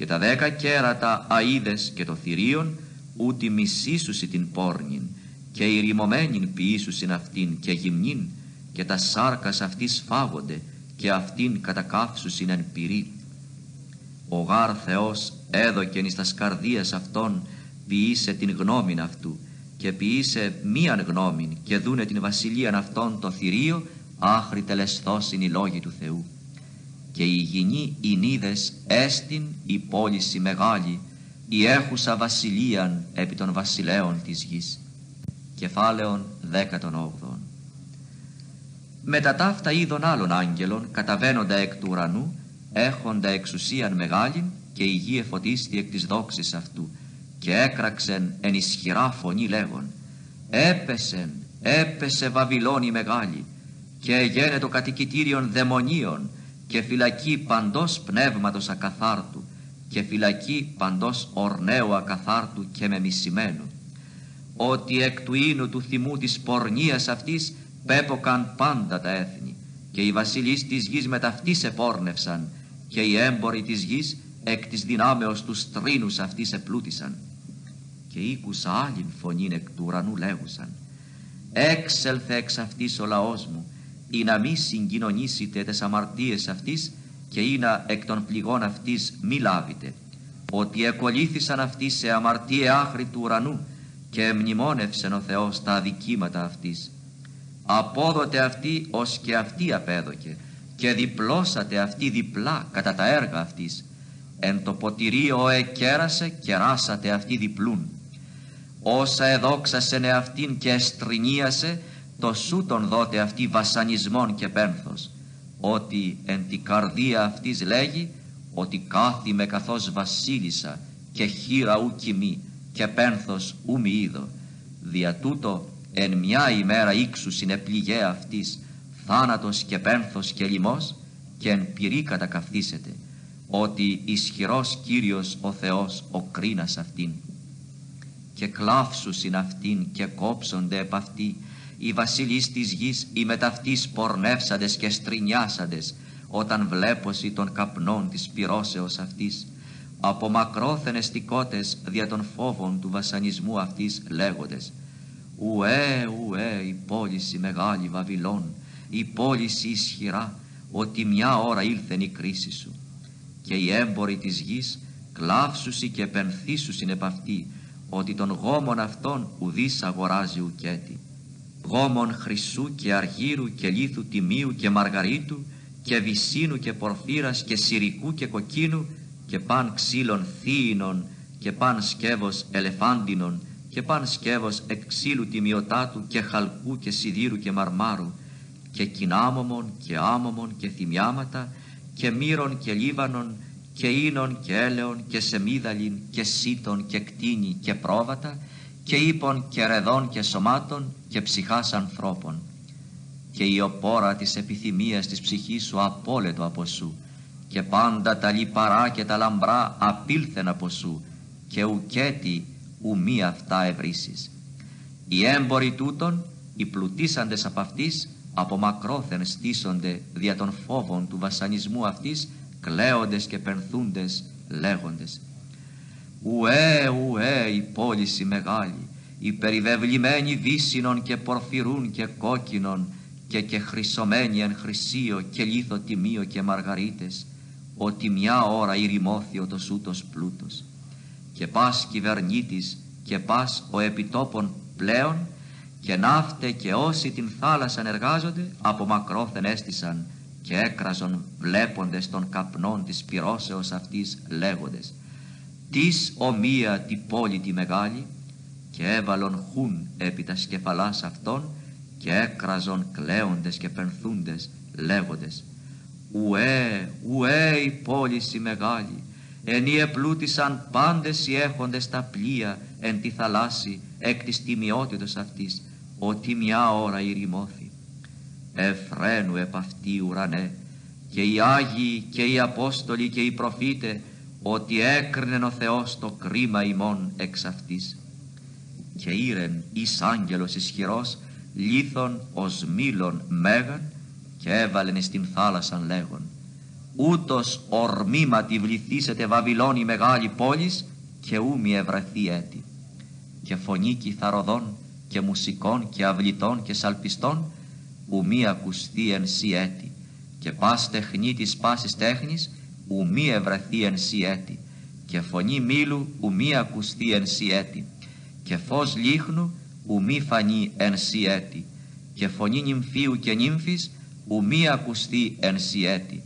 και τα δέκα κέρατα αίδες και το θηρίον ούτε μισήσουσι την πόρνην και η ρημωμένην ποιήσουσιν αυτήν και γυμνήν και τα σάρκας αυτής φάγονται και αυτήν κατακάφσουσιν εν πυρή. Ο γάρ Θεός έδωκεν εις τας σκαρδίας αυτών ποιήσε την γνώμην αυτού και ποιήσε μίαν γνώμην και δούνε την βασιλείαν αυτών το θηρίο άχρη τελεσθώσιν οι λόγοι του Θεού και η γηνή ηνίδες έστιν η πόληση μεγάλη η έχουσα βασιλείαν επί των βασιλέων της γης. Κεφάλαιον 18 με τα ταύτα είδων άλλων άγγελων καταβαίνοντα εκ του ουρανού έχοντα εξουσίαν μεγάλην και η γη εφωτίστη εκ της δόξης αυτού και έκραξεν εν ισχυρά φωνή λέγον έπεσεν, έπεσε Βαβυλώνη μεγάλη και γένε το κατοικητήριον δαιμονίων και φυλακή παντός πνεύματος ακαθάρτου και φυλακή παντός ορναίου ακαθάρτου και μεμισημένου. Ότι εκ του ίνου του θυμού της πορνείας αυτής πέποκαν πάντα τα έθνη και οι βασιλείς της γης με ταυτής επόρνευσαν και οι έμποροι της γης εκ της δυνάμεως τους στρίνους αυτής επλούτησαν. Και ήκουσα άλλην φωνήν εκ του ουρανού λέγουσαν έξελθε εξ αυτής ο λαός μου ή να μη συγκοινωνήσετε τις αμαρτίες αυτής και ή να εκ των πληγών αυτής μη λάβετε. Ότι εκολύθησαν αυτοί σε αμαρτία άχρη του ουρανού και μνημόνευσεν ο Θεός τα αδικήματα αυτής. Απόδοτε αυτή ως και αυτή απέδοκε και διπλώσατε αυτή διπλά κατά τα έργα αυτής. Εν το ποτηρίο εκέρασε και ράσατε αυτή διπλούν. Όσα εδόξασεν εαυτήν και εστρινίασε το σου τον δότε αυτή βασανισμόν και πένθος ότι εν τη καρδία αυτής λέγει ότι κάθιμε καθώς βασίλισσα και χείρα ου κοιμή και πένθος ου μη είδω. Δια τούτο εν μια ημέρα ύξου συνεπληγέ αυτής θάνατος και πένθος και λοιμός και εν πυρή κατακαθίσετε ότι ισχυρός Κύριος ο Θεός ο κρίνας αυτήν. Και κλάψουσιν αυτήν και κόψονται επ' αυτή, οι βασιλείς της γης, οι μεταυτείς πορνεύσαντες και στρινιάσαντες, όταν βλέπωση των καπνών της πυρώσεως αυτής, από μακρόθενες τικότες δια των φόβων του βασανισμού αυτής λέγοντες «Ουέ, ουέ, η πόληση μεγάλη Βαβυλών, η πόληση ισχυρά, ότι μια ώρα ήλθεν η κρίση σου» και οι έμποροι της γης κλάψουσι και πενθήσουσιν επ' αυτή, ότι τον γόμον αυτόν ουδής αγοράζει ουκέτη. Γόμον χρυσού και αργύρου και λίθου τιμίου και μαργαρίτου και βυσίνου και πορφύρας και σιρικού και κοκκίνου και παν ξύλων θήινων και παν σκεύος ελεφάντινων και παν σκεύος εκ ξύλου τιμιωτάτου και χαλκού και σιδήρου και μαρμάρου και κοινάμωμων και άμωμων και θυμιάματα και μύρων και λίβανων και ίνων και έλεων και σεμίδαλιν και σίτων και κτίνη και πρόβατα και ύπων και ρεδών και σωμάτων και ψυχάς ανθρώπων και η οπόρα της επιθυμίας της ψυχής σου απόλετο από σου και πάντα τα λιπαρά και τα λαμπρά απήλθεν από σου και ουκέτι ου μη αυτά ευρύσεις. Οι έμποροι τούτων, οι πλουτίσαντες από αυτής, από μακρόθεν στήσονται δια των φόβων του βασανισμού αυτής, κλαίοντες και πενθούντες, λέγοντες «Ουέ, ουέ, η πόληση μεγάλη, η περιβεβλημένη βύσινων και πορφυρούν και κόκκινων και και χρυσωμένη εν χρυσίο και λίθο τιμίο και μαργαρίτες, ότι μια ώρα ηρημώθη ο τος ούτος πλούτος. Και πας κυβερνήτης και πας ο επιτόπων πλέον και ναύτε και όσοι την θάλασσαν εργάζονται από μακρόθεν έστησαν και έκραζον βλέποντες των καπνών της πυρώσεως αυτής λέγοντες «Τις ομοία τη πόλη τη μεγάλη» και έβαλον χουν επί τα σκεφαλάς αυτών και έκραζον κλαίοντες και πενθούντες λέγοντες «Ουέ, ουέ η πόληση μεγάλη, ενή επλούτησαν πάντες οι έχοντες τα πλοία εν τη θαλάσση εκ της τιμιότητος αυτής, ότι μια ώρα ηρημώθη. Εφραίνου επ' αυτή ουρανέ, και οι Άγιοι και οι Απόστολοι και οι Προφήτες, ότι έκρινεν ο Θεός το κρίμα ημών εξ αυτής. Και ήρεν εις άγγελος ισχυρός, λίθον ως μήλων μέγαν, και έβαλεν στην θάλασσαν λέγον. Ούτως ορμήματι βληθήσετε Βαβυλώνη μεγάλη πόλης και ού μη ευρεθεί έτη. Και φωνή κιθαροδών και μουσικών και αυλητών και σαλπιστών ου μη ακουστεί εν σι έτη. Και πας τεχνή της πάσης τέχνης ου μη ευρεθεί εν σι έτη και φωνή μήλου ου μη ακουστεί εν σι έτη και φως λίχνου ου μη φανεί εν σι έτη και φωνή νυμφίου και νύμφης ου μη ακουστεί εν σι έτη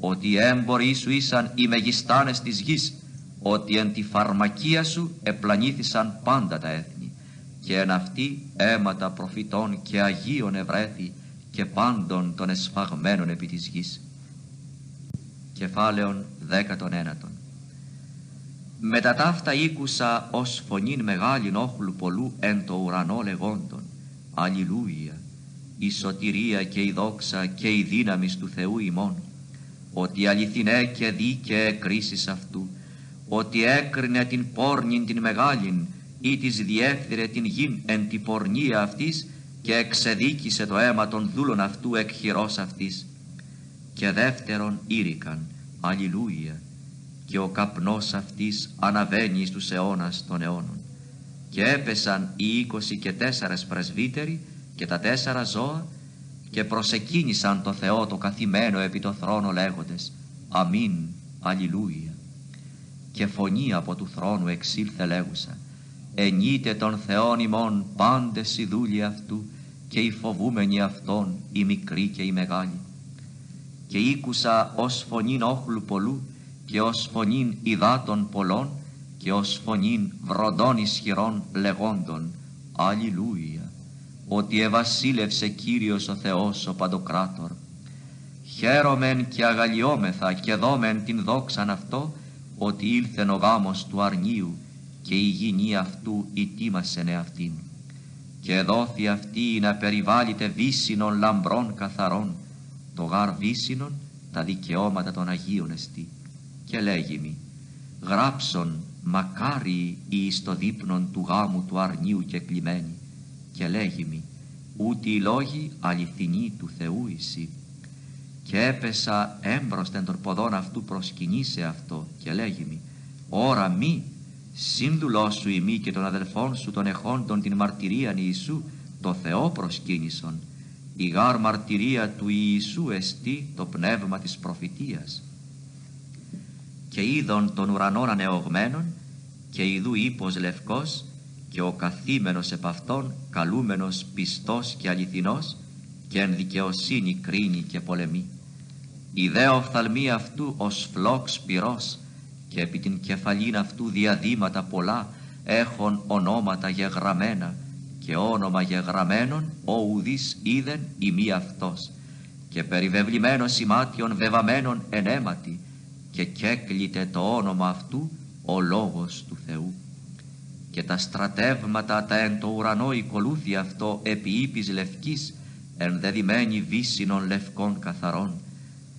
ότι οι έμποροι σου ήσαν οι μεγιστάνες της γης, ότι εν τη φαρμακία σου επλανήθησαν πάντα τα έθνη, και εν αυτή αίματα προφητών και Αγίων ευρέθη και πάντων των εσφαγμένων επί της γης. Κεφάλαιον δέκατον ένατον. Μετά ταύτα ήκουσα ως φωνήν μεγάλην όχλου πολλού εν το ουρανό λεγόντων Αλληλούια, η σωτηρία και η δόξα και η δύναμης του Θεού ημών ότι αληθινέ και δίκαιε κρίσεις αυτού, ότι έκρινε την πόρνην την μεγάλην ή της διέφθυρε την γην εν την πορνεία αυτής και εξεδίκησε το αίμα των δούλων αυτού εκ χειρός αυτής. Και δεύτερον ήρικαν, αλληλούια, και ο καπνός αυτής αναβαίνει στους αιώνας των αιώνων. Και έπεσαν οι είκοσι και τέσσερες πρεσβύτεροι και τα τέσσερα ζώα και προσεκίνησαν το Θεό το καθημένο επί το θρόνο λέγοντες Αμήν, Αλληλούια. Και φωνή από του θρόνου εξήλθε λέγουσα Ενείτε τον Θεόν ημών πάντες οι δούλοι αυτού και οι φοβούμενοι αυτών οι μικροί και οι μεγάλοι. Και ήκουσα ως φωνήν όχλου πολλού και ως φωνήν υδάτων πολλών και ως φωνήν βροντών ισχυρών λεγόντων Αλληλούια ότι ευασίλευσε Κύριος ο Θεός ο Παντοκράτορ. Χαίρομεν και αγαλιόμεθα και δόμεν την δόξαν αυτό, ότι ήλθεν ο γάμος του αρνίου και η γηνή αυτού ητήμασεν εαυτήν. Και δόθη αυτή να περιβάλλεται βύσινων λαμπρών καθαρών, το γάρ βύσινων τα δικαιώματα των Αγίων εστί. Και λέγει μη, γράψον μακάρι η εις το δείπνον του γάμου του αρνίου και κλειμένη και λέγει μη ούτε οι λόγοι αληθινοί του Θεού εσύ και έπεσα έμπροσθεν των ποδών αυτού προσκυνήσε αυτό. Και λέγει μη ώρα μη σύντουλό σου ημί και των αδελφών σου των εχόντων την μαρτυρίαν Ιησού το Θεό προσκύνησον η γάρ μαρτυρία του Ιησού εστί το πνεύμα της προφητείας και είδον των ουρανών ανεωγμένων και ειδού ύπος λευκός και ο καθήμενος επ' αυτόν καλούμενος πιστός και αληθινός και εν δικαιοσύνη κρίνει και πολεμεί. Η δε οφθαλμή αυτού ως φλόξ πυρός και επί την κεφαλήν αυτού διαδήματα πολλά έχουν ονόματα γεγραμμένα και όνομα γεγραμμένων ο ουδής είδεν η μη αυτός και περιβεβλημένος σημάτιον βεβαμένων εν αίματι και κέκλειται το όνομα αυτού ο Λόγος του Θεού. Και τα στρατεύματα τα εν το ουρανό οικολούθη αυτό επί ύπης λευκής ενδεδειμένη βύσινων λευκών καθαρών.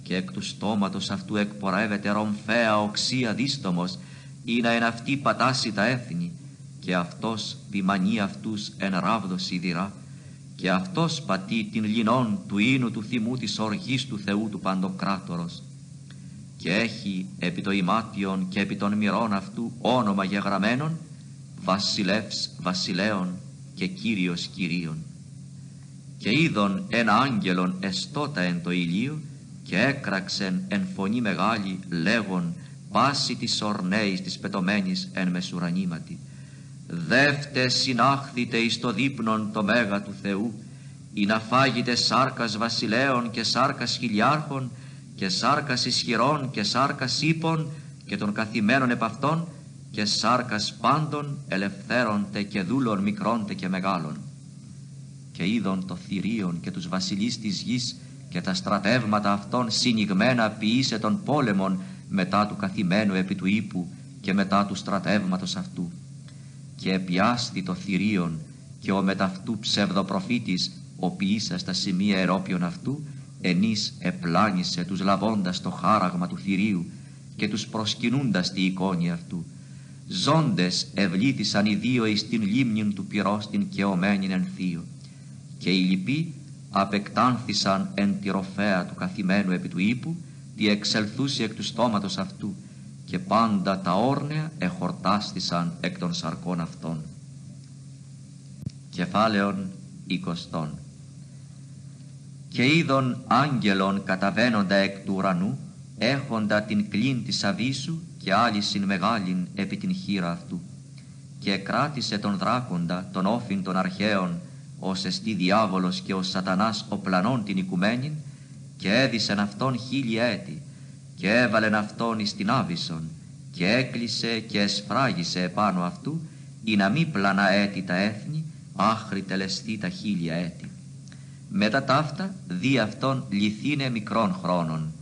Και εκ του στόματος αυτού εκπορεύεται ρομφαία οξία δίστομος ή να εν αυτή πατάσει τα έθνη και αυτός ποιμανεί αυτούς εν ράβδος σιδηρά και αυτός πατεί την λινών του ίνου του θυμού της οργής του Θεού του Παντοκράτορος. Και έχει επί το ημάτιον και επί των μυρών αυτού όνομα γεγραμμένων βασιλεύς βασιλέων και κύριος κυρίων. Και είδον ένα άγγελον εστότα εν το ηλίο και έκραξεν εν φωνή μεγάλη λέγον πάση της ορνέης της πετωμένης εν μεσουρανήματι δεύτε συνάχθητε εις το δείπνον το μέγα του Θεού ή να φάγετε σάρκας βασιλέων και σάρκας χιλιάρχων και σάρκας ισχυρών και σάρκας ύπων και των καθημένων επ' αυτών και σάρκας πάντων ελευθέρονται και δούλων μικρόντε και μεγάλων. Και είδον το θηρίον και τους βασιλείς της γης και τα στρατεύματα αυτών συνηγμένα ποιήσε των πόλεμων μετά του καθημένου επί του ύπου και μετά του στρατεύματος αυτού. Και επιάστη το θηρίον και ο μεταυτού ψευδοπροφήτης ο ποιήσας στα σημεία ερόπιον αυτού ενής επλάνησε τους λαβώντας το χάραγμα του θηρίου και τους προσκυνούντας τη εικόνη αυτού. Ζώντες ευλήθησαν οι δύο εις την λίμνην του πυρός την κεωμένην εν θείο και οι λοιποί απεκτάνθησαν εν τη ροφέα του καθημένου επί του ύπου τη εξελθούσε εκ του στόματος αυτού και πάντα τα όρνεα εχορτάστησαν εκ των σαρκών αυτών. Κεφάλαιον εικοστών και είδον άγγελον καταβαίνοντα εκ του ουρανού έχοντα την κλίν της αβίσου και άλυσιν μεγάλην επί την χείρα αυτού και κράτησε τον δράκοντα τον όφιν των αρχαίων ως εστί διάβολος και ο σατανάς ο πλανών την οικουμένην και έδισεν αυτόν χίλια έτη και έβαλεν αυτόν εις την άβυσον και έκλεισε και εσφράγισε επάνω αυτού ή να μη πλανά έτη τα έθνη άχρη τελεστεί τα χίλια έτη. Μετά ταύτα δι' αυτόν λυθήνε μικρών χρόνων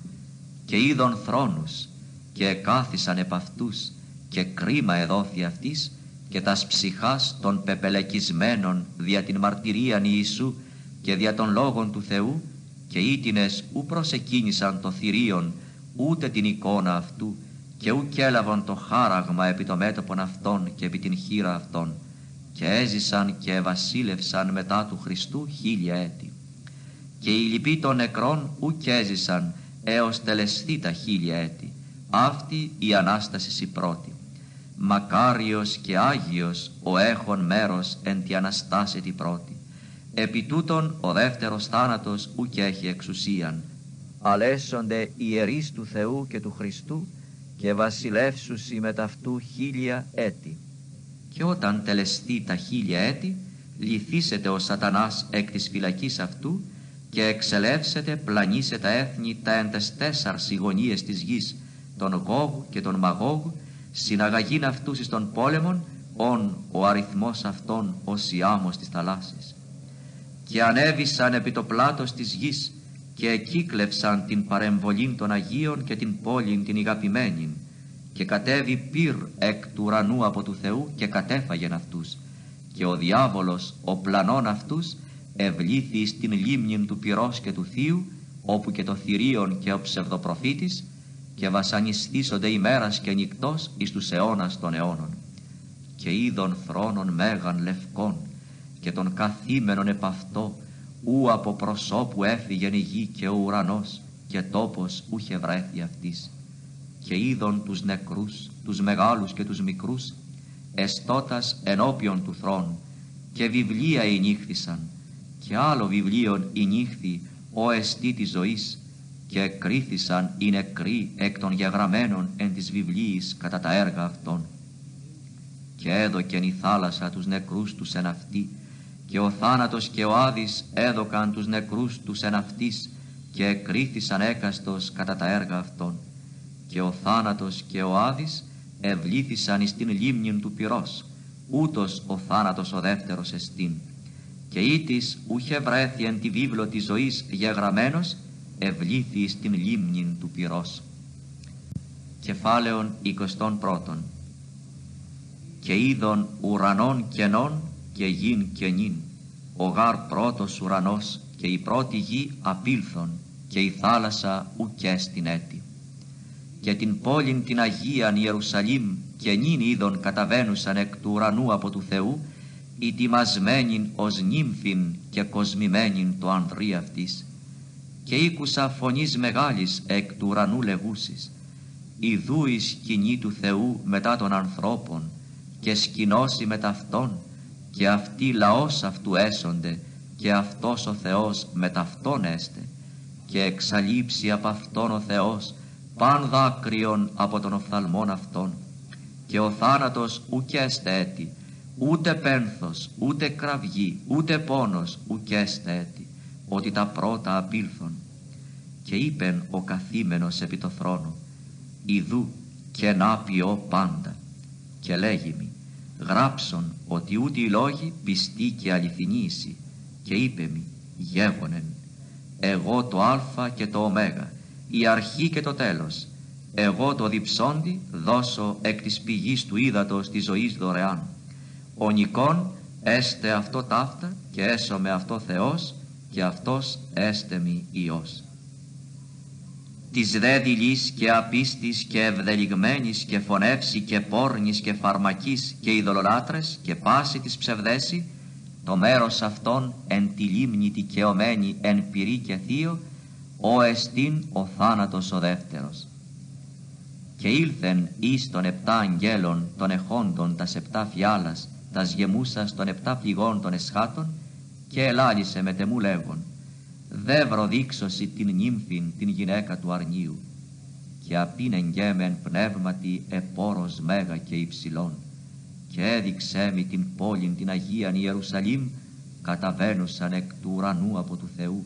και είδων θρόνους και κάθισαν επ' αυτούς και κρίμα εδόθη αυτής και τας ψυχάς των πεπελεκισμένων δια την μαρτυρίαν Ιησού και δια των λόγων του Θεού και ήτινες ου προσεκίνησαν το θηρίον ούτε την εικόνα αυτού και ου έλαβαν το χάραγμα επί το μέτωπον αυτών και επί την χείρα αυτών και έζησαν και βασίλευσαν μετά του Χριστού χίλια έτη και οι λοιποί των νεκρών ουκ έζησαν έως τελεστεί τα χίλια έτη. Αυτή η Ανάσταση η πρώτη. Μακάριος και Άγιος ο έχων μέρος εν τη Αναστάση τη πρώτη. Επί τούτον ο δεύτερος θάνατος ουκ έχει εξουσίαν. Αλέσσονται ιερείς του Θεού και του Χριστού και βασιλεύσουσι με ταυτού χίλια έτη. Και όταν τελεστεί τα χίλια έτη, λυθίσεται ο σατανάς εκ της φυλακής αυτού και εξελεύσετε πλανήσε τα έθνη τα εν τες τέσσαρς γωνίες της γης, τον Γόγου και τον Μαγόγου, συναγαγήν αυτούς εις των πόλεμων, ον ο αριθμός αυτών ως η άμμος της θαλάσσης. Και ανέβησαν επί το πλάτος της γης και εκύκλευσαν την παρεμβολήν των Αγίων και την πόλην την ηγαπημένην και κατέβη πυρ εκ του ουρανού από του Θεού και κατέφαγεν αυτούς και ο διάβολος ο πλανών αυτούς ευλήθη στην λίμνην του πυρός και του θείου, όπου και το θηρίον και ο ψευδοπροφήτης, και βασανιστήσονται ημέρας και νυχτός εις τους αιώνας των αιώνων. Και είδων θρόνων μέγαν λευκών και των καθήμενων επ' αυτό ου από προσώπου έφυγεν η γη και ο ουρανός και τόπος ούχε βρέθη αυτής. Και είδων τους νεκρούς, τους μεγάλους και τους μικρούς, εστώτας ενώπιον του θρόνου και βιβλία ενύχθησαν και άλλο βιβλίον ενύχθη ο εστί της ζωής και κρίθησαν οι νεκροί εκ των γεγραμμένων εν της βιβλίης κατά τα έργα αυτών. Και έδωκεν η θάλασσα τους νεκρούς τους εν αυτή, και ο θάνατος και ο Άδης έδωκαν τους νεκρούς τους εν αυτής, και κρίθησαν έκαστος κατά τα έργα αυτών. Και ο θάνατος και ο Άδης ευλήθησαν εις την λίμνη του πυρός, ούτως ο θάνατος ο δεύτερος εστίν. Και ήτης ούχε βρέθη εν τη βίβλο της ζωής γεγραμμένος, ευλήθη στην λίμνη του πυρός. Κεφάλαιον 21 Και είδων ουρανών κενών και γην κενήν, ο γάρ πρώτος ουρανός και η πρώτη γη απήλθον και η θάλασσα ουκές στην έτη. Και την πόλην την Αγίαν Ιερουσαλήμ και νυν είδων καταβαίνουσαν εκ του ουρανού από του Θεού, ετοιμασμένην ως νύμφην και κοσμημένην το ανδρή αυτής και ήκουσα φωνής μεγάλης εκ του ουρανού λεγούσης «Ιδού η σκηνή του Θεού μετά των ανθρώπων και σκηνώσει με ταυτόν και αυτοί λαός αυτού έσονται και αυτός ο Θεός με ταυτόν έστε και εξαλείψει από αυτόν ο Θεός παν δάκρυον από τον οφθαλμόν αυτόν. Και ο θάνατος ουκέστε έτη ούτε πένθος ούτε κραυγή ούτε πόνος ουκέστε έτη ότι τα πρώτα απήλθον. Και είπεν ο καθήμενος επί το θρόνο «Ιδού και να ποιώ πάντα» και λέγει μη «Γράψον ότι ούτε οι λόγοι πιστοί και αληθινήσι» και είπε μη «Γεύωνεν, εγώ το α και το ω, η αρχή και το τέλος, εγώ το διψόντι δώσω εκ της πηγής του ύδατος της ζωής δωρεάν. Ο νικόν έστε αυτό ταύτα και έσω με αυτό Θεός και αυτός έστε μη Υιός. Της δε δειλής και απίστης και ευδελιγμένης και φωνεύση και πόρνης και φαρμακής και ειδωλολάτρες και πάση της ψευδέση, το μέρος αυτών εν τη λίμνη δικαιωμένη εν πυρή και θείο, ο εστίν ο θάνατος ο δεύτερος. Και ήλθεν εις των επτά αγγέλων των εχόντων τας επτά φιάλας, τας γεμούσας των επτά πληγών των εσχάτων, και ελάλησε με τεμού λέγον δε βροδείξωση την νύμφην την γυναίκα του αρνίου και απίνεγγέμεν πνεύματι επόρος μέγα και υψηλών και έδειξέ μη την πόλην την Αγίαν Ιερουσαλήμ καταβαίνουσαν εκ του ουρανού από του Θεού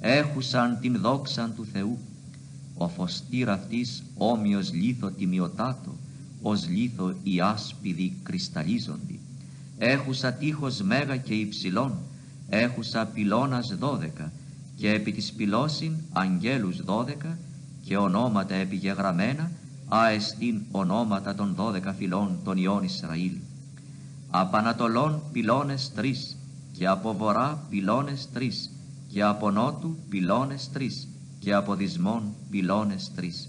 έχουσαν την δόξαν του Θεού. Ο φωστήρ αυτής όμοιος λίθο τιμιωτάτο ως λίθο η άσπιδη κρυσταλλίζοντι έχουσα τείχος μέγα και υψηλών έχουσα πυλώνας δώδεκα και επί της πυλώσιν αγγέλους δώδεκα και ονόματα επιγεγραμμένα αεστίν ονόματα των δώδεκα φυλών των Ιών Ισραήλ. Από Ανατολών πυλώνες τρεις και από βορρά πυλώνες τρεις και από νότου πυλώνες τρεις και από δυσμών πυλώνες τρεις.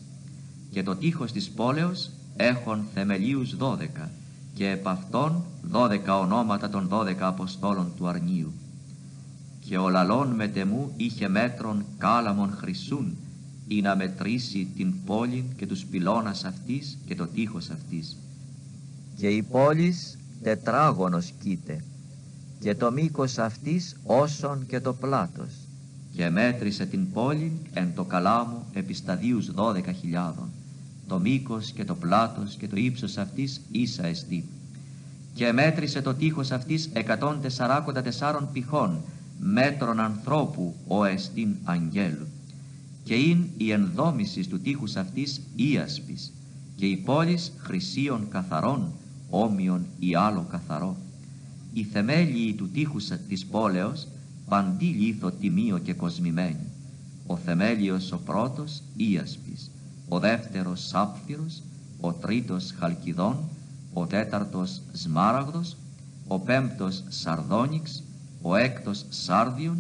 Και το τείχος της πόλεως έχων θεμελίους δώδεκα και επ' αυτών δώδεκα ονόματα των δώδεκα Αποστόλων του Αρνίου και ο λαλόν μετεμού είχε μέτρον κάλαμον χρυσούν ή να μετρήσει την πόλη και τους πυλώνας αυτής και το τείχος αυτής. Και η πόλης τετράγωνος κοίται και το μήκος αυτής όσον και το πλάτος. Και μέτρησε την πόλη εν το καλάμο επισταδίους δώδεκα χιλιάδων. Το μήκος και το πλάτος και το ύψος αυτής ίσα εστί. Και μέτρησε το τείχος αυτής εκατόν τεσσαράκοντα τεσσάρων πηχών μέτρων ανθρώπου ο εστίν αγγέλου και ειν η ενδόμησης του τείχους αυτής ίασπης και η πόλης χρυσίων καθαρών όμοιον ή άλλο καθαρό. Η θεμέλιοι του τείχους της πόλεως παντί λίθο τιμίο και κοσμημένη ο θεμέλιος ο πρώτος ίασπης ο δεύτερος σάπφυρος ο τρίτος χαλκιδόν ο τέταρτος σμάραγδος ο πέμπτος σαρδόνιξ ο έκτος Σάρδιον,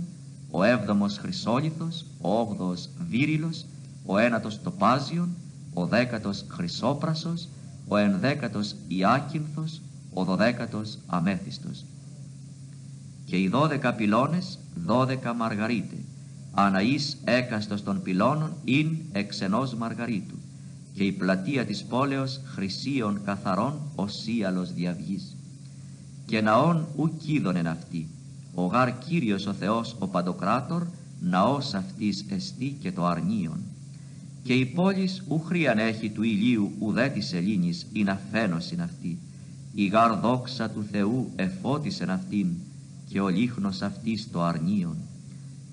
ο έβδομος Χρυσόλιθος, ο όγδοος Βύριλος, ο ένατος Τοπάζιον, ο δέκατος Χρυσόπρασος, ο ενδέκατος Ιάκυνθος, ο δωδέκατος Αμέθιστος. Και οι δώδεκα πυλώνες, δώδεκα μαργαρίτε, αναείς έκαστος των πυλώνων ειν εξ ενός μαργαρίτου, και η πλατεία της πόλεως χρυσίων καθαρών οσίαλος διαυγής. Και ναών ουκ είδονεν αυτή, ο γάρ Κύριος ο Θεός ο Παντοκράτορ, ναός αυτής εστί και το αρνίον. Και η πόλης ου χρίαν έχει του ηλίου ουδέ της σελήνης ή να φαίνωσιν αυτή. Η γάρ δόξα του Θεού εφώτισεν αυτήν και ο λίχνος αυτής το αρνίον.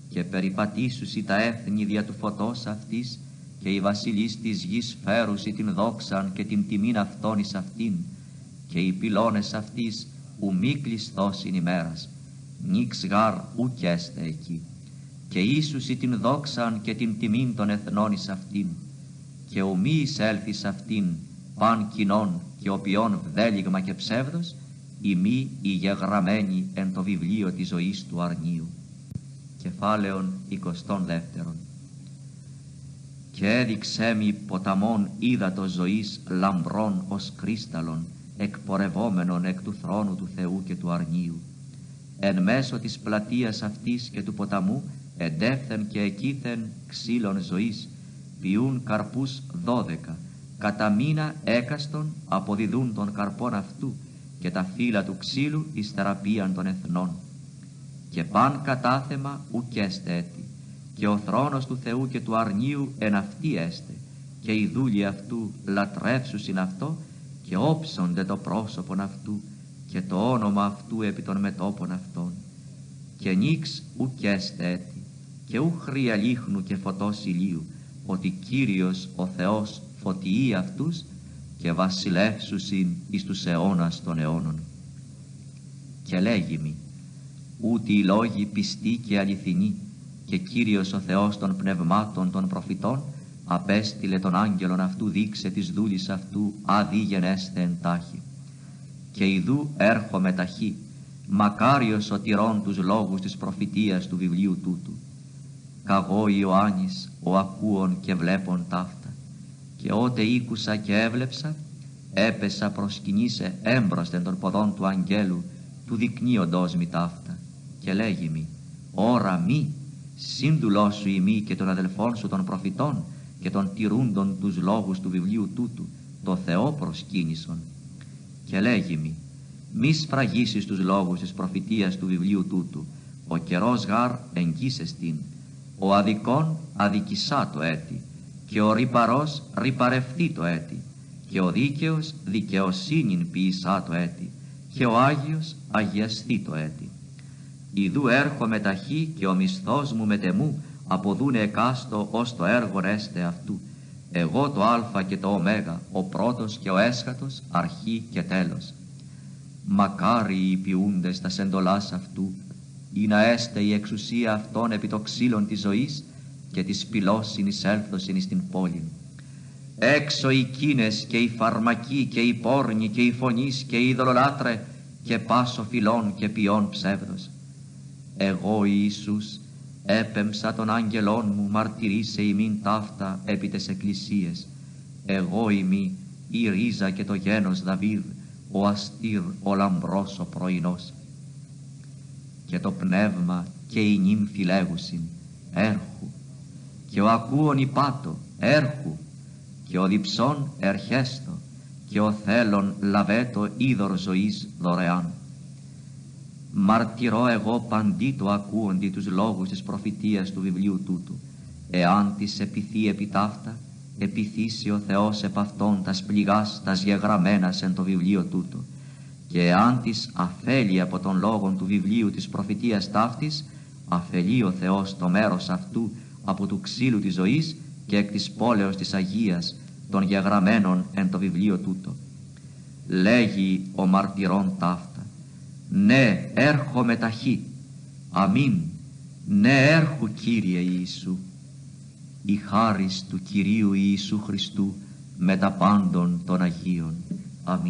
Και περιπατήσουσι τα έθνη δια του φωτός αυτής και οι βασιλείς της γης φέρουσι την δόξαν και την τιμήν αυτών εις αυτήν και οι πυλώνες αυτής ου μη κλειστώσιν ημέρας νίξ γάρ ουκ έστε εκεί. Και ίσουσι την δόξαν και την τιμήν των εθνών εις αυτήν. Και ου μη εισέλθεις αυτήν παν κοινών και οποιών βδέλιγμα και ψεύδος η μη η γεγραμμένη εν το βιβλίο της ζωής του αρνίου. Κεφάλαιον 22 και έδειξέ μη ποταμών ύδατος ζωής λαμπρών ως κρίσταλον εκπορευόμενον εκ του θρόνου του Θεού και του αρνίου εν μέσω της πλατείας αυτής και του ποταμού εντεύθεν και εκείθεν ξύλων ζωής ποιούν καρπούς δώδεκα κατά μήνα έκαστον αποδιδούν των καρπών αυτού και τα φύλλα του ξύλου εις θεραπείαν των εθνών. Και παν κατάθεμα ουκέστε έτη και ο θρόνος του Θεού και του αρνίου εν αυτή έστε και οι δούλοι αυτού λατρεύσουσιν αυτό και όψονται το πρόσωπον αυτού και το όνομα αυτού επί των μετόπων αυτών. Και νίξ ουκέστε έτη και ου χρία λίχνου και φωτός ηλίου ότι Κύριος ο Θεός φωτιεί αυτούς και βασιλεύσουσιν εις τους αιώνας των αιώνων. Και λέγει μη ούτε οι λόγοι πιστοί και αληθινοί και Κύριος ο Θεός των πνευμάτων των προφητών απέστειλε τον άγγελον αυτού δείξε της δούλης αυτού αδί γενέστε εν τάχει και ιδού έρχομαι ταχύ μακάριος ο τυρών τους λόγους της προφητείας του βιβλίου τούτου. Καγώ Ιωάννης ο ακούων και βλέπων ταύτα και ότε ήκουσα και έβλεψα έπεσα προσκυνήσε έμπροσθεν των ποδών του αγγέλου του δεικνύοντός μη ταύτα και λέγει μη ώρα μη σύντουλός σου ημί και των αδελφών σου των προφητών και των τηρούντων τους λόγους του βιβλίου τούτου το Θεό προσκύνησον και λέγει μη μη σφραγίσεις τους λόγους της προφητείας του βιβλίου τούτου. Ο καιρός γάρ την. Ο αδικών αδικησά το έτη και ο ρυπαρός ρυπαρευτεί το έτη και ο δίκαιος δικαιοσύνην ποιησά το έτη και ο Άγιος αγιαστεί το έτη. Ιδού έρχομαι ταχύ και ο μισθός μου μετεμού αποδούνε εκάστο ως το έργο έστε αυτού. Εγώ το α και το ω, ο πρώτος και ο έσχατος, αρχή και τέλος. Μακάρι οι ποιούντες τα σεντολάς αυτού, ή να έστε η εξουσία αυτών επί το ξύλων της ζωής και της πυλός συνεισέλθωσιν εις την πόλη. Έξω οι κίνες και οι φαρμακοί και οι πόρνοι και οι φωνείς και οι ειδωλολάτρε και πάσο φυλών και ποιών ψεύδος εγώ Ιησούς έπεμψα τον άγγελόν μου μαρτυρίσε ημίν ταύτα επί τες εκκλησίες. Εγώ ημί η ρίζα και το γένος Δαβίδ, ο αστήρ ο λαμπρός ο πρωινός. Και το πνεύμα και η νύμφη λέγουσιν, έρχου, και ο ακούων υπάτο, έρχου, και ο διψών ερχέστο, και ο θέλων λαβέτο είδωρ ζωής δωρεάν μαρτυρώ εγώ παντί το ακούοντι τους λόγους της προφητείας του βιβλίου τούτου. Εάν της επιθεί επιτάφτα επιθύσει ο Θεός επ' αυτόν τας πληγάς τας γεγραμμένας εν το βιβλίο τούτο. Και εάν της αφέλει από τον λόγον του βιβλίου της προφητείας ταύτης αφελεί ο Θεός το μέρος αυτού από του ξύλου της ζωής και εκ της πόλεως της Αγίας των γεγραμμένων εν το βιβλίο τούτο. Λέγει ο μαρτυρών ταύτα ναι έρχομαι ταχύ. Αμήν. Ναι έρχου Κύριε Ιησού. Η χάρις του Κυρίου Ιησού Χριστού με τα πάντων των Αγίων. Αμήν